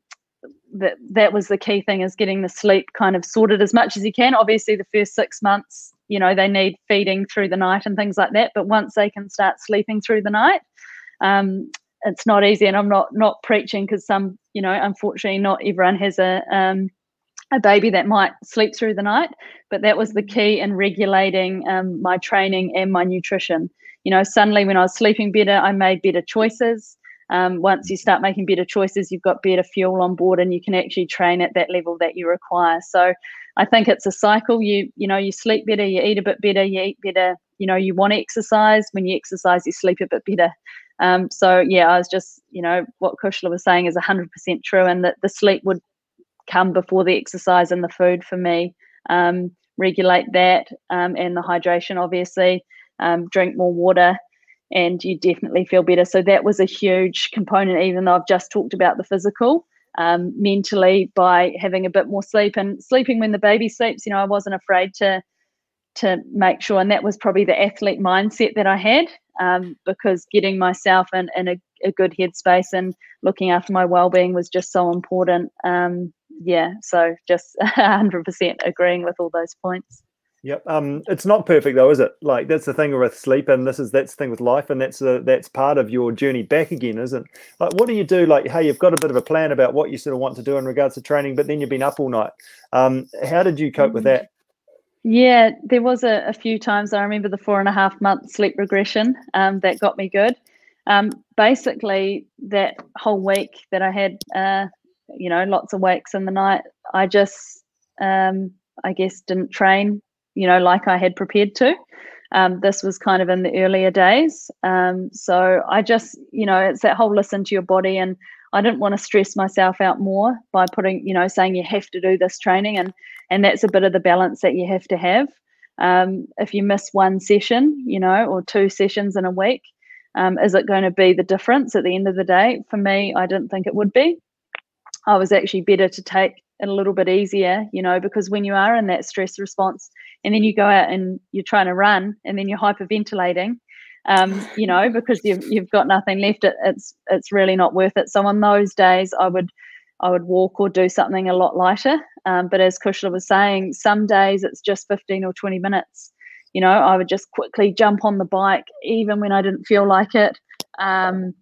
that that was the key thing is getting the sleep kind of sorted as much as you can. Obviously, the first six months, you know, they need feeding through the night and things like that. But once they can start sleeping through the night, um, it's not easy and i'm not not preaching because some you know unfortunately not everyone has a um, a baby that might sleep through the night but that was the key in regulating um, my training and my nutrition you know suddenly when i was sleeping better i made better choices. Um, once you start making better choices you've got better fuel on board and you can actually train at that level that you require. So i think it's a cycle. You you know you sleep better you eat a bit better you eat better. You know you want to exercise. When you exercise you sleep a bit better. Um, so yeah, I was just, you know, what Kushla was saying is 100% true, and that the sleep would come before the exercise and the food for me. Um, regulate that um, and the hydration, obviously. Um, drink more water, and you definitely feel better. So that was a huge component, even though I've just talked about the physical. Um, mentally, by having a bit more sleep and sleeping when the baby sleeps, you know, I wasn't afraid to to make sure, and that was probably the athlete mindset that I had um, because getting myself in, in a, a, good headspace and looking after my well-being was just so important um, yeah so just *laughs* 100% agreeing with all those points Yep. Um, it's not perfect though, is it? Like that's the thing with sleep, and this is that's the thing with life, and that's that's part of your journey back again, isn't? Like, what do you do? Like, hey, you've got a bit of a plan about what you sort of want to do in regards to training, but then you've been up all night. Um, how did you cope with mm. that? Yeah, there was a, a, few times I remember the four and a half month sleep regression um, that got me good. Um, basically, that whole week that I had, uh, you know, lots of wakes in the night, I just, um, I guess, didn't train, you know, like I had prepared to. Um, this was kind of in the earlier days. Um, so I just, you know, it's that whole listen to your body and I didn't want to stress myself out more by putting, you know, saying you have to do this training, and and that's a bit of the balance that you have to have. Um, if you miss one session, you know, or two sessions in a week, um, is it going to be the difference at the end of the day? For me, I didn't think it would be. I was actually better to take it a little bit easier, you know, because when you are in that stress response and then you go out and you're trying to run and then you're hyperventilating, um, you know, because you've you've got nothing left, it, it's it's really not worth it. So on those days, I would I would walk or do something a lot lighter. Um, but as Kushla was saying, some days it's just 15 or 20 minutes. You know, I would just quickly jump on the bike, even when I didn't feel like it. Um,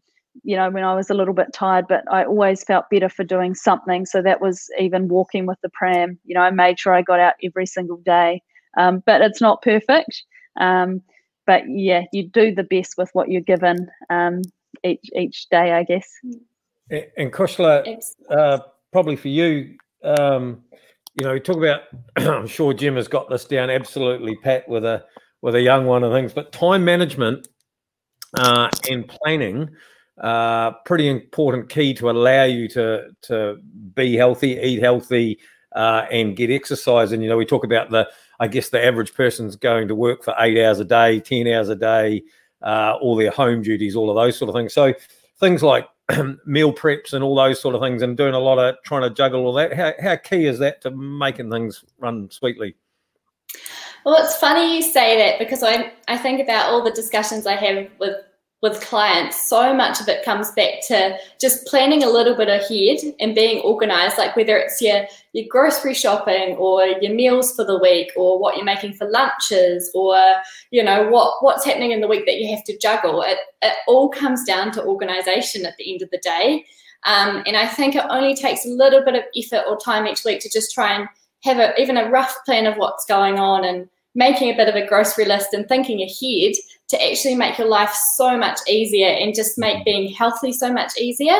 you know, when I was a little bit tired, but I always felt better for doing something. So that was even walking with the pram. You know, I made sure I got out every single day. Um, but it's not perfect. Um, but yeah, you do the best with what you're given um, each each day, I guess. And Kushla, uh, probably for you, um, you know, you talk about. *clears throat* I'm sure Jim has got this down absolutely pat with a with a young one and things, but time management uh, and planning uh, pretty important key to allow you to to be healthy, eat healthy, uh, and get exercise. And you know, we talk about the, I guess the average person's going to work for eight hours a day, ten hours a day, uh, all their home duties, all of those sort of things. So things like *clears throat* meal preps and all those sort of things, and doing a lot of trying to juggle all that. How how key is that to making things run sweetly? Well, it's funny you say that because I I think about all the discussions I have with with clients, so much of it comes back to just planning a little bit ahead and being organized, like whether it's your, your grocery shopping or your meals for the week or what you're making for lunches or, you know, what, what's happening in the week that you have to juggle. It, it all comes down to organization at the end of the day. Um, and I think it only takes a little bit of effort or time each week to just try and have a, even a rough plan of what's going on and making a bit of a grocery list and thinking ahead to actually make your life so much easier and just make being healthy so much easier.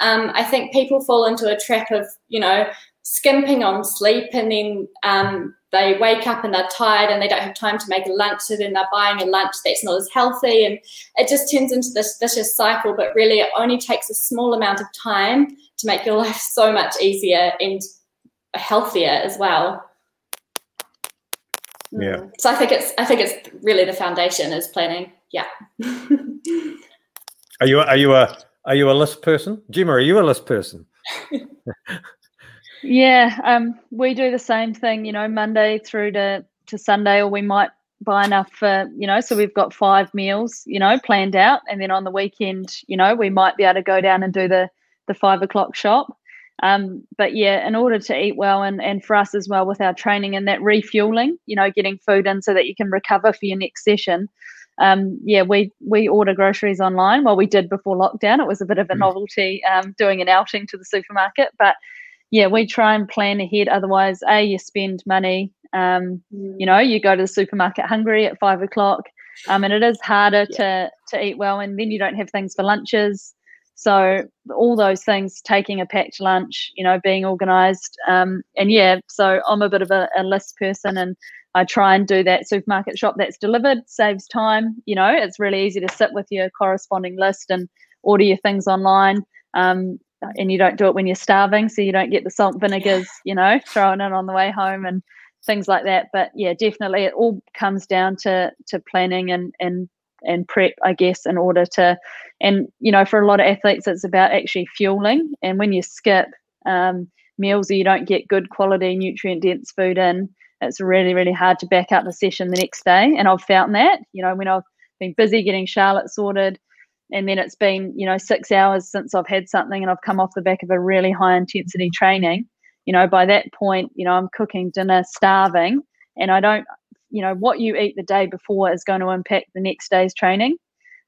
Um, I think people fall into a trap of, you know, skimping on sleep and then um, they wake up and they're tired and they don't have time to make a lunch. So then they're buying a lunch that's not as healthy. And it just turns into this vicious cycle. But really, it only takes a small amount of time to make your *laughs* life so much easier and healthier as well. Yeah. Mm. So I think it's I think it's really the foundation is planning. Yeah. *laughs* are you are you a are you a list person, Jim? Are you a list person? *laughs* yeah, um, we do the same thing. You know, Monday through to to Sunday, or we might buy enough for you know. So we've got five meals, you know, planned out, and then on the weekend, you know, we might be able to go down and do the the five o'clock shop. Um, but yeah, in order to eat well and, and for us as well with our training and that refueling, you know, getting food in so that you can recover for your next session. Um, yeah, we we order groceries online. Well, we did before lockdown. It was a bit of a mm. novelty um, doing an outing to the supermarket, but yeah, we try and plan ahead. Otherwise, a you spend money. Um, mm. You know, you go to the supermarket hungry at five o'clock, um, and it is harder yeah. to to eat well, and then you don't have things for lunches. So all those things, taking a packed lunch, you know, being organised, um, and yeah. So I'm a bit of a, a, list person, and I try and do that supermarket shop that's delivered, saves time. You know, it's really easy to sit with your corresponding list and order your things online. Um, and you don't do it when you're starving, so you don't get the salt vinegars, you know, thrown in on the way home and things like that. But yeah, definitely, it all comes down to to planning and and and prep, I guess, in order to, and you know, for a lot of athletes, it's about actually fueling. And when you skip um, meals or you don't get good quality, nutrient dense food in, it's really, really hard to back up the session the next day. And I've found that, you know, when I've been busy getting Charlotte sorted, and then it's been, you know, six hours since I've had something and I've come off the back of a really high intensity training. You know, by that point, you know, I'm cooking dinner, starving, and I don't you know what you eat the day before is going to impact the next day's training.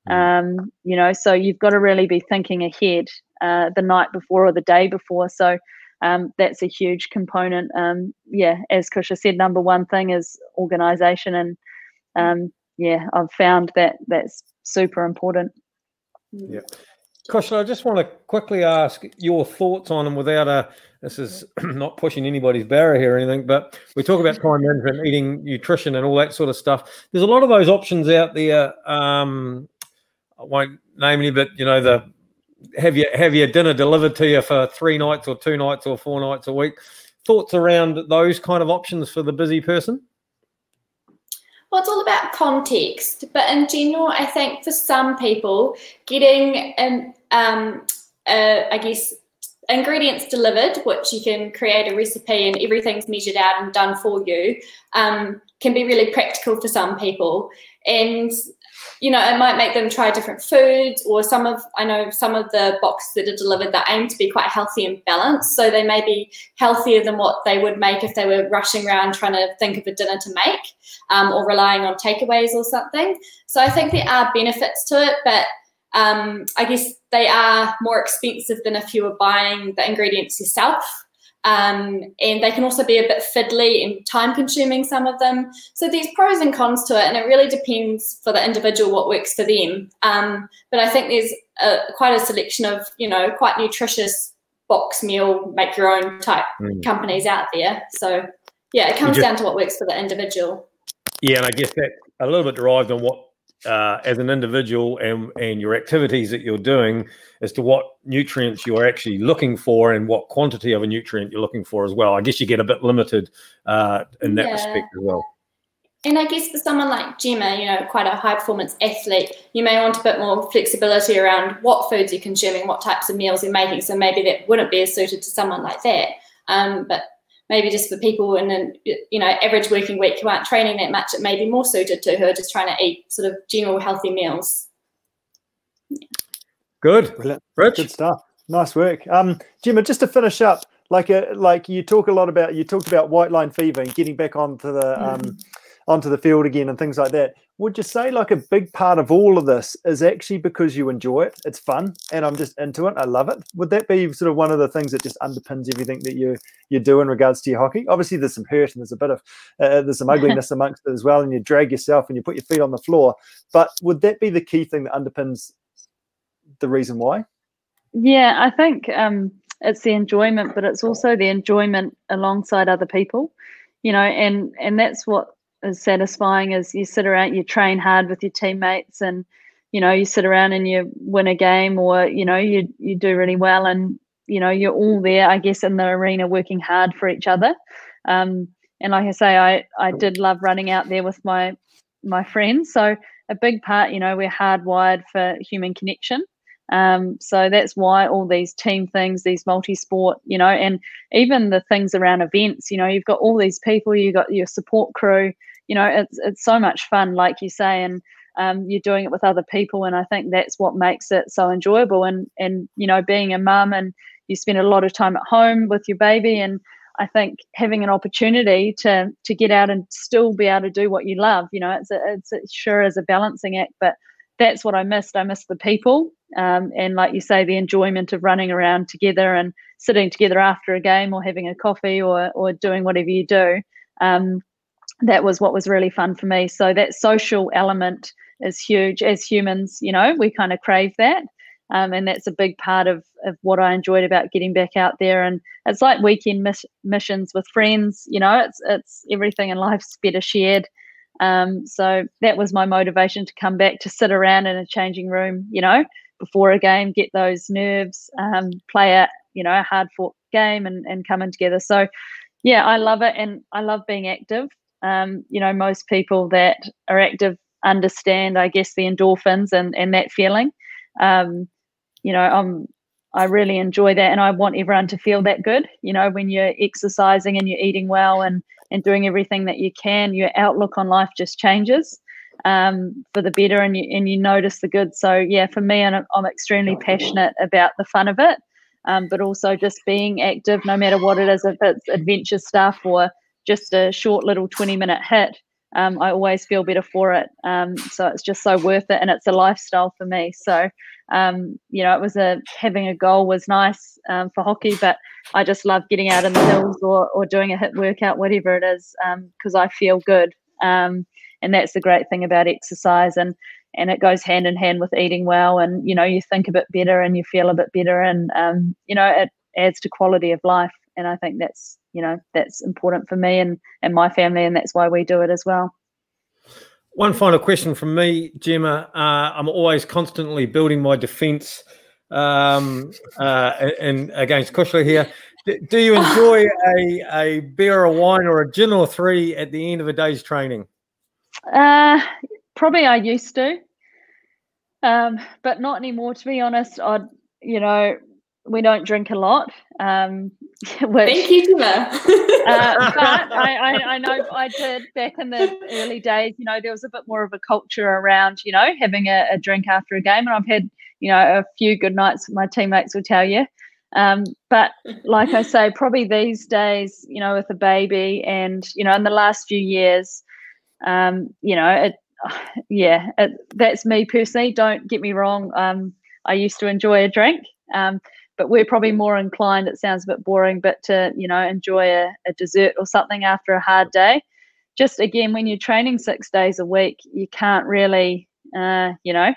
Mm. um, you know so you've got to really be thinking ahead uh, the night before or the day before. So um, that's a huge component. Um, yeah as kushla said number one thing is organization and um, yeah i've found that that's super important. Yeah Kushla, I just want to quickly ask your thoughts on, and without a this is *clears throat* not pushing anybody's barrier here or anything, but we talk about time management, eating nutrition, and all that sort of stuff. There's a lot of those options out there. Um, I won't name any, but you know the have you have your dinner delivered to you for three nights or two nights or four nights a week. Thoughts around those kind of options for the busy person? Well, it's all about context, but in general, I think for some people, getting an um, I guess ingredients delivered, which you can create a recipe and everything's measured out and done for you, um, can be really practical for some people. And you know, it might make them try different foods, or some of I know some of the boxes that are delivered that aim to be quite healthy and balanced. So they may be healthier than what they would make if they were rushing around trying to think of a dinner to make, um, or relying on takeaways or something. So I think there are benefits to it, but um, I guess they are more expensive than if you were buying the ingredients yourself. Um, and they can also be a bit fiddly and time consuming, some of them. So there's pros and cons to it, and it really depends for the individual what works for them. Um, but I think there's a, quite a selection of, you know, quite nutritious box meal, make your own type mm. companies out there. So yeah, it comes just, down to what works for the individual. Yeah, and I guess that a little bit derived on what uh, as an individual and, and your activities that you're doing as to what nutrients you're actually looking for and what quantity of a nutrient you're looking for as well. I guess you get a bit limited uh, in that yeah. respect as well. And I guess for someone like Gemma, you know, quite a high performance athlete, you may want a bit more flexibility around what foods you're consuming, what types of meals you're making. So maybe that wouldn't be as suited to someone like that. Um, but maybe just for people in an you know average working week who aren't training that much, it may be more suited to her just trying to eat sort of general healthy meals. Good, Brilliant. Rich. good stuff. Nice work, um, Gemma. Just to finish up, like a like you talk a lot about you talked about white line fever and getting back onto the mm. um, onto the field again and things like that. Would you say like a big part of all of this is actually because you enjoy it? It's fun and i'm just into it. I love it. Would that be sort of one of the things that just underpins everything that you you do in regards to your hockey? Obviously there's some hurt and there's a bit of uh, there's some *laughs* ugliness amongst it as well and you drag yourself and you put your feet on the floor. But would that be the key thing that underpins the reason why? Yeah i think um it's the enjoyment but it's also the enjoyment alongside other people you know and and that's what as satisfying as you sit around, you train hard with your teammates, and you know you sit around and you win a game, or you know you you do really well, and you know you're all there, I guess, in the arena working hard for each other. Um, and like I say, I I did love running out there with my my friends. So a big part, you know, we're hardwired for human connection. Um, so that's why all these team things, these multi-sport, you know, and even the things around events, you know, you've got all these people, you've got your support crew, you know, it's it's so much fun, like you say, and um, you're doing it with other people, and I think that's what makes it so enjoyable. And and you know, being a mum and you spend a lot of time at home with your baby, and I think having an opportunity to to get out and still be able to do what you love, you know, it's a, it's a, sure is a balancing act, but that's what I missed. I missed the people, um, and like you say, the enjoyment of running around together and sitting together after a game, or having a coffee, or or doing whatever you do. Um, that was what was really fun for me. So that social element is huge. As humans, you know, we kind of crave that. Um, and that's a big part of, of what I enjoyed about getting back out there. And it's like weekend miss- missions with friends. You know, it's it's everything in life's better shared. Um, so that was my motivation to come back to sit around in a changing room. You know, before a game, get those nerves, um, play a you know a hard fought game, and and coming together. So yeah, I love it, and I love being active. Um, you know, most people that are active understand, I guess, the endorphins and and that feeling. Um, you know, I'm I really enjoy that, and I want everyone to feel that good. You know, when you're exercising and you're eating well and and doing everything that you can, your outlook on life just changes um, for the better, and you and you notice the good. So yeah, for me, I'm, I'm extremely passionate about the fun of it, um, but also just being active, no matter what it is, if it's adventure stuff or just a short little 20 minute hit, um, I always feel better for it. Um, so it's just so worth it, and it's a lifestyle for me. So um, you know, it was a having a goal was nice um, for hockey, but I just love getting out in the hills or or doing a hit workout, whatever it is, because um, I feel good. Um, and that's the great thing about exercise, and and it goes hand in hand with eating well, and you know, you think a bit better and you feel a bit better, and you know, it adds to quality of life. And I think that's you know that's important for me and and my family and that's why we do it as well. One final question from me gemma. Uh, i'm always constantly building my defense um, uh, and against kushla here. Do you *laughs* enjoy a, a beer or wine or a gin or three at the end of a day's training? Uh, probably i used to. Um, but not anymore to be honest. I'd you know we don't drink a lot. Um, *laughs* which, Thank you, Tina. uh, *laughs* but I, I, I, know I did back in the early days. You know, there was a bit more of a culture around, you know, having a, a drink after a game, and I've had, you know, a few good nights. My teammates will tell you. Um, but *laughs* like I say, probably these days, you know, with a baby, and you know, in the last few years, um, you know, it, *sighs* yeah, it, that's me personally. Don't get me wrong. Um, I used to enjoy a drink, um, but we're probably more inclined. It sounds a bit boring, but to you know, enjoy a, a dessert or something after a hard day. Just again, when you're training six days a week, you can't really, uh, you know,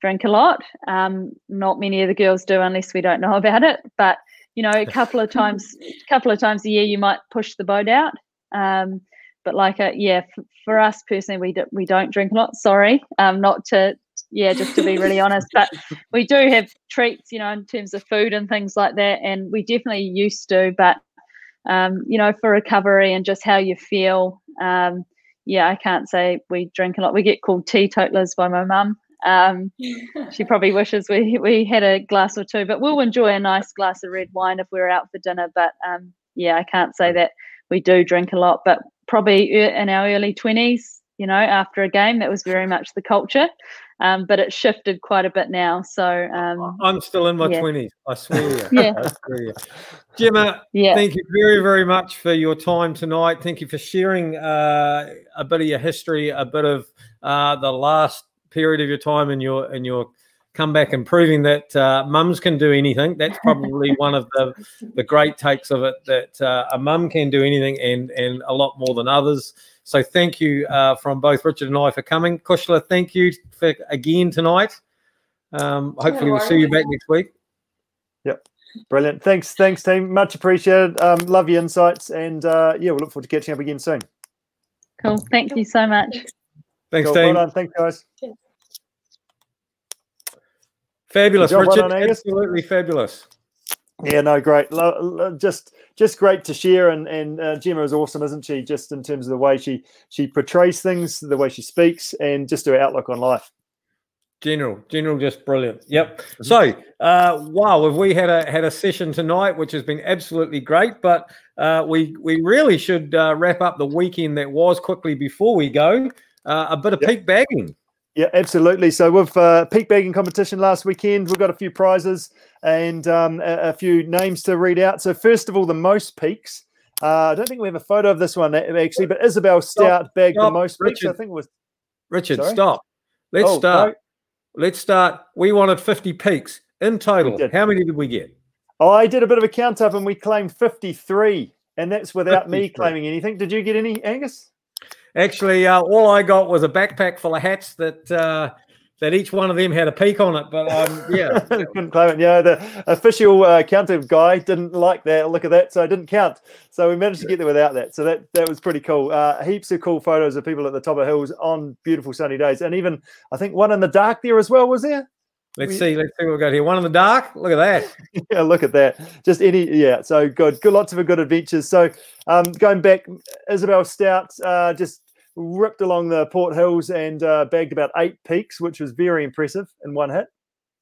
drink a lot. Um, not many of the girls do unless we don't know about it. But you know, a couple of times, a *laughs* couple of times a year, you might push the boat out. Um, but like, a, uh, yeah, f- for us personally, we do, we don't drink a lot. Sorry, um, not to yeah, just to be really honest. But we do have treats, you know, in terms of food and things like that, and we definitely used to. But um, you know, for recovery and just how you feel, um, yeah, I can't say we drink a lot. We get called teetotalers by my mum. Um, *laughs* she probably wishes we we had a glass or two, but we'll enjoy a nice glass of red wine if we're out for dinner. But um, yeah, I can't say that we do drink a lot, but probably in our early twenties, you know, after a game, that was very much the culture. Um, but it's shifted quite a bit now. So um, I'm still in my twenties. Yeah. I *laughs* swear. yeah. I swear. Gemma, yeah. thank you very, very much for your time tonight. Thank you for sharing uh, a bit of your history, a bit of uh, the last period of your time in your in your comeback and proving that uh, mums can do anything. That's probably *laughs* one of the the great takes of it that uh, a mum can do anything and and a lot more than others. So thank you uh, from both Richard and I for coming. Kushla, thank you for again tonight. Um, hopefully we'll see you back next week. Yep. Brilliant. Thanks, thanks, team. Much appreciated. Um, love your insights, and uh, yeah, we'll look forward to catching up again soon. Cool. Thank you so much. Thanks, cool. team. Well done. Thanks, guys. Fabulous, job, Richard. Well Absolutely fabulous. Yeah, no, great. Just, just great to share. And and uh, Gemma is awesome, isn't she? Just in terms of the way she she portrays things, the way she speaks, and just her outlook on life. General, general, just brilliant. Yep. Mm-hmm. So, uh, wow, have we had a had a session tonight, which has been absolutely great. But uh, we we really should uh, wrap up the weekend that was quickly before we go. Uh, a bit of yep. peak bagging. Yeah, absolutely. So with uh, peak bagging competition last weekend, we've got a few prizes and um, a, a, few names to read out. So first of all, the most peaks. Uh, I don't think we have a photo of this one actually, but Isabel Stout stop, bagged stop, the most Richard, peaks. I think it was. Richard, Sorry? stop. Let's oh, start. No. Let's start. We wanted 50 peaks in total. How many did we get? Oh, I did a bit of a count up and we claimed 53. And that's without 53. me claiming anything. Did you get any, Angus? Actually, uh, all I got was a backpack full of hats that uh, that each one of them had a peak on it. But um, yeah, *laughs* couldn't claim it. Yeah, the official uh, counter guy didn't like that. Look at that, so I didn't count. So we managed to get there without that. So that that was pretty cool. Uh, heaps of cool photos of people at the top of hills on beautiful sunny days, and even I think one in the dark there as well. Was there? Let's see. Let's see what we got here. One in the dark. Look at that. *laughs* yeah, look at that. Just any. Yeah. So good. Good. Lots of good adventures. So um, going back, Isabel Stout uh, just ripped along the Port Hills and uh, bagged about eight peaks, which was very impressive in one hit.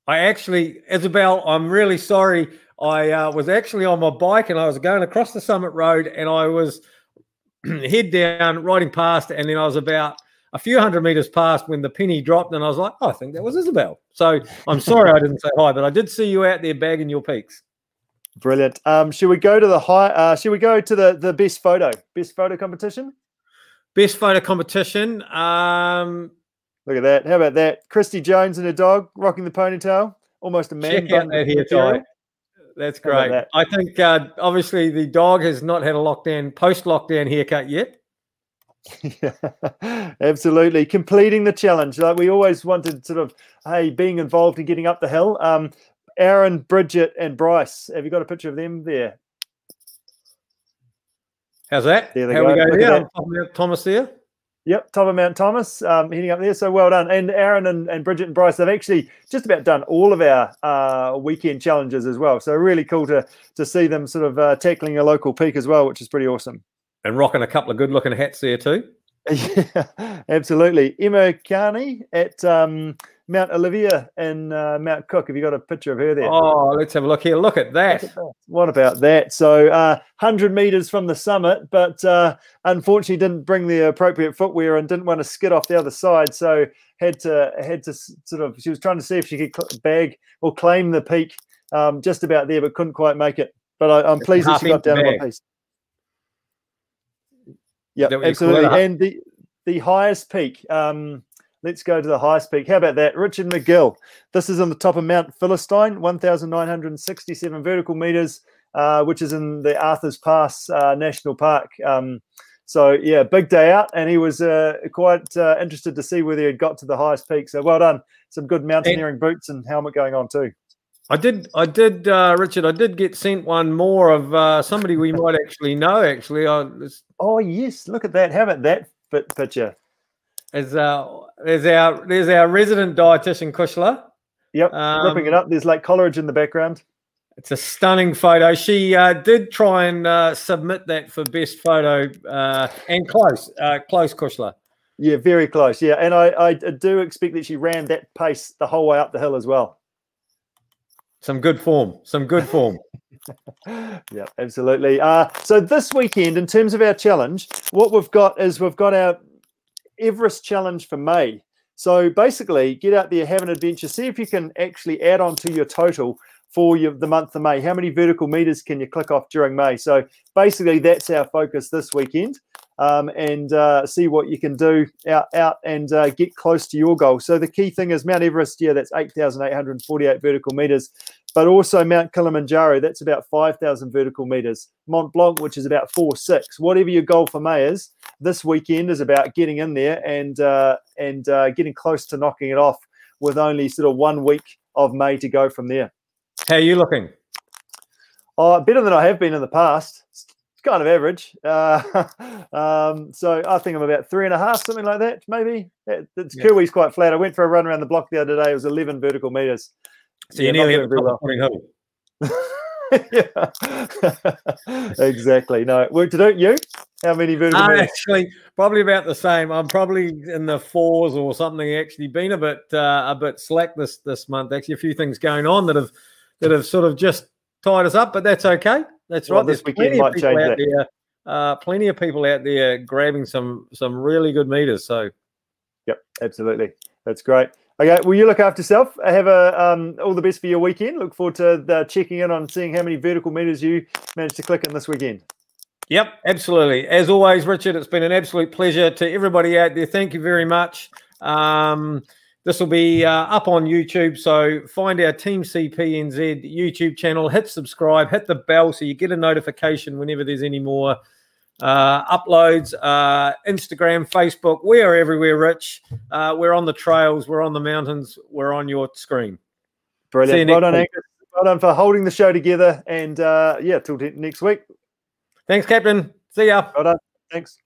I actually, Isabel, I'm really sorry. I uh, was actually on my bike and I was going across the Summit Road and I was *clears throat* head down riding past, and then I was about a few hundred meters past when the penny dropped, and I was like, oh, I think that was Isabel. So I'm sorry I didn't say hi, but I did see you out there bagging your peaks. Brilliant. Um, should we go to the high? Uh, should we go to the the best photo, best photo competition? Best photo competition. Um, Look at that. How about that? Christy Jones and her dog rocking the ponytail. Almost a man. Check out that hair tie. That's great. That? I think uh, obviously the dog has not had a lockdown, post lockdown haircut yet. yeah, *laughs* absolutely. Completing the challenge. Like we always wanted, sort of, hey, being involved in getting up the hill. Um, Aaron, Bridget, and Bryce. Have you got a picture of them there? How's that? There How go. we go here? Mount Thomas there. Yep, top of Mount Thomas, um, heading up there. So well done. And Aaron and, and Bridget and Bryce, they've actually just about done all of our uh, weekend challenges as well. So really cool to to see them sort of uh, tackling a local peak as well, which is pretty awesome. And rocking a couple of good looking hats there too. Yeah, *laughs* absolutely. Emma Carney at um, Mount Olivier in uh, Mount Cook. Have you got a picture of her there? Oh, let's have a look here. Look at that. What about that? So, uh, 100 meters from the summit, but uh, unfortunately didn't bring the appropriate footwear and didn't want to skid off the other side. So, had to had to sort of. She was trying to see if she could bag or claim the peak um, just about there, but couldn't quite make it. But I, am pleased that she got down one piece. Yeah, absolutely. And the the highest peak. Um, let's go to the highest peak. How about that? Richard McGill. This is on the top of Mount Philistine, 1,967 vertical meters, uh, which is in the Arthur's Pass uh, National Park. Um, so, yeah, big day out. And he was uh, quite uh, interested to see whether he had got to the highest peak. So, well done. Some good mountaineering and boots and helmet going on, too. I did, I did, uh, Richard. I did get sent one more of uh, somebody we might actually know. Actually, I, oh yes, look at that. How about that picture? Is uh, there's our there's our resident dietitian Kushla. Yep, um, ripping it up. There's like Coleridge in the background. It's a stunning photo. She uh, did try and uh, submit that for best photo uh, and close, uh, close Kushla. Yeah, very close. Yeah, and I, I do expect that she ran that pace the whole way up the hill as well. Some good form. Some good form. *laughs* yeah, absolutely. Uh, so this weekend, in terms of our challenge, what we've got is we've got our Everest challenge for May. So basically, get out there, have an adventure, see if you can actually add on to your total for your, the month of May. How many vertical meters can you click off during May? So basically, that's our focus this weekend. Um, and uh, see what you can do out, out and uh, get close to your goal. So the key thing is Mount Everest, yeah, that's 8,848 vertical meters but also Mount Kilimanjaro, that's about 5,000 vertical meters. Mont Blanc, which is about four six. Whatever your goal for May is, this weekend is about getting in there and uh, and uh, getting close to knocking it off with only sort of one week of May to go from there. How are you looking? Oh, better than I have been in the past. It's kind of average. Uh, *laughs* um, so I think I'm about three and a half, something like that, maybe. It's yeah. Kiwi's quite flat. I went for a run around the block the other day. It was 11 vertical meters. So you're nearly at the well. *laughs* yeah, *laughs* exactly. No, work to do. You? How many vertical? Uh, actually, probably about the same. I'm probably in the fours or something. Actually, been a bit uh, a bit slack this this month. Actually, a few things going on that have that have sort of just tied us up, but that's okay. That's well, right. There's plenty of people out that. there. Uh, plenty of people out there grabbing some some really good meters. So, yep, absolutely. That's great. Okay, well, you look after yourself. Have a um, all the best for your weekend. Look forward to the, checking in on seeing how many vertical meters you managed to click in this weekend. Yep, absolutely. As always, Richard, it's been an absolute pleasure to everybody out there. Thank you very much. Um, this will be uh, up on YouTube, so find our Team CPNZ YouTube channel, hit subscribe, hit the bell so you get a notification whenever there's any more uh, uploads, uh, Instagram, Facebook. We are everywhere, Rich. Uh, we're on the trails, we're on the mountains, we're on your screen. Brilliant. Well done, Angus. Well done for holding the show together. And uh, yeah, till next week. Thanks, Captain. See ya. Well done. Thanks.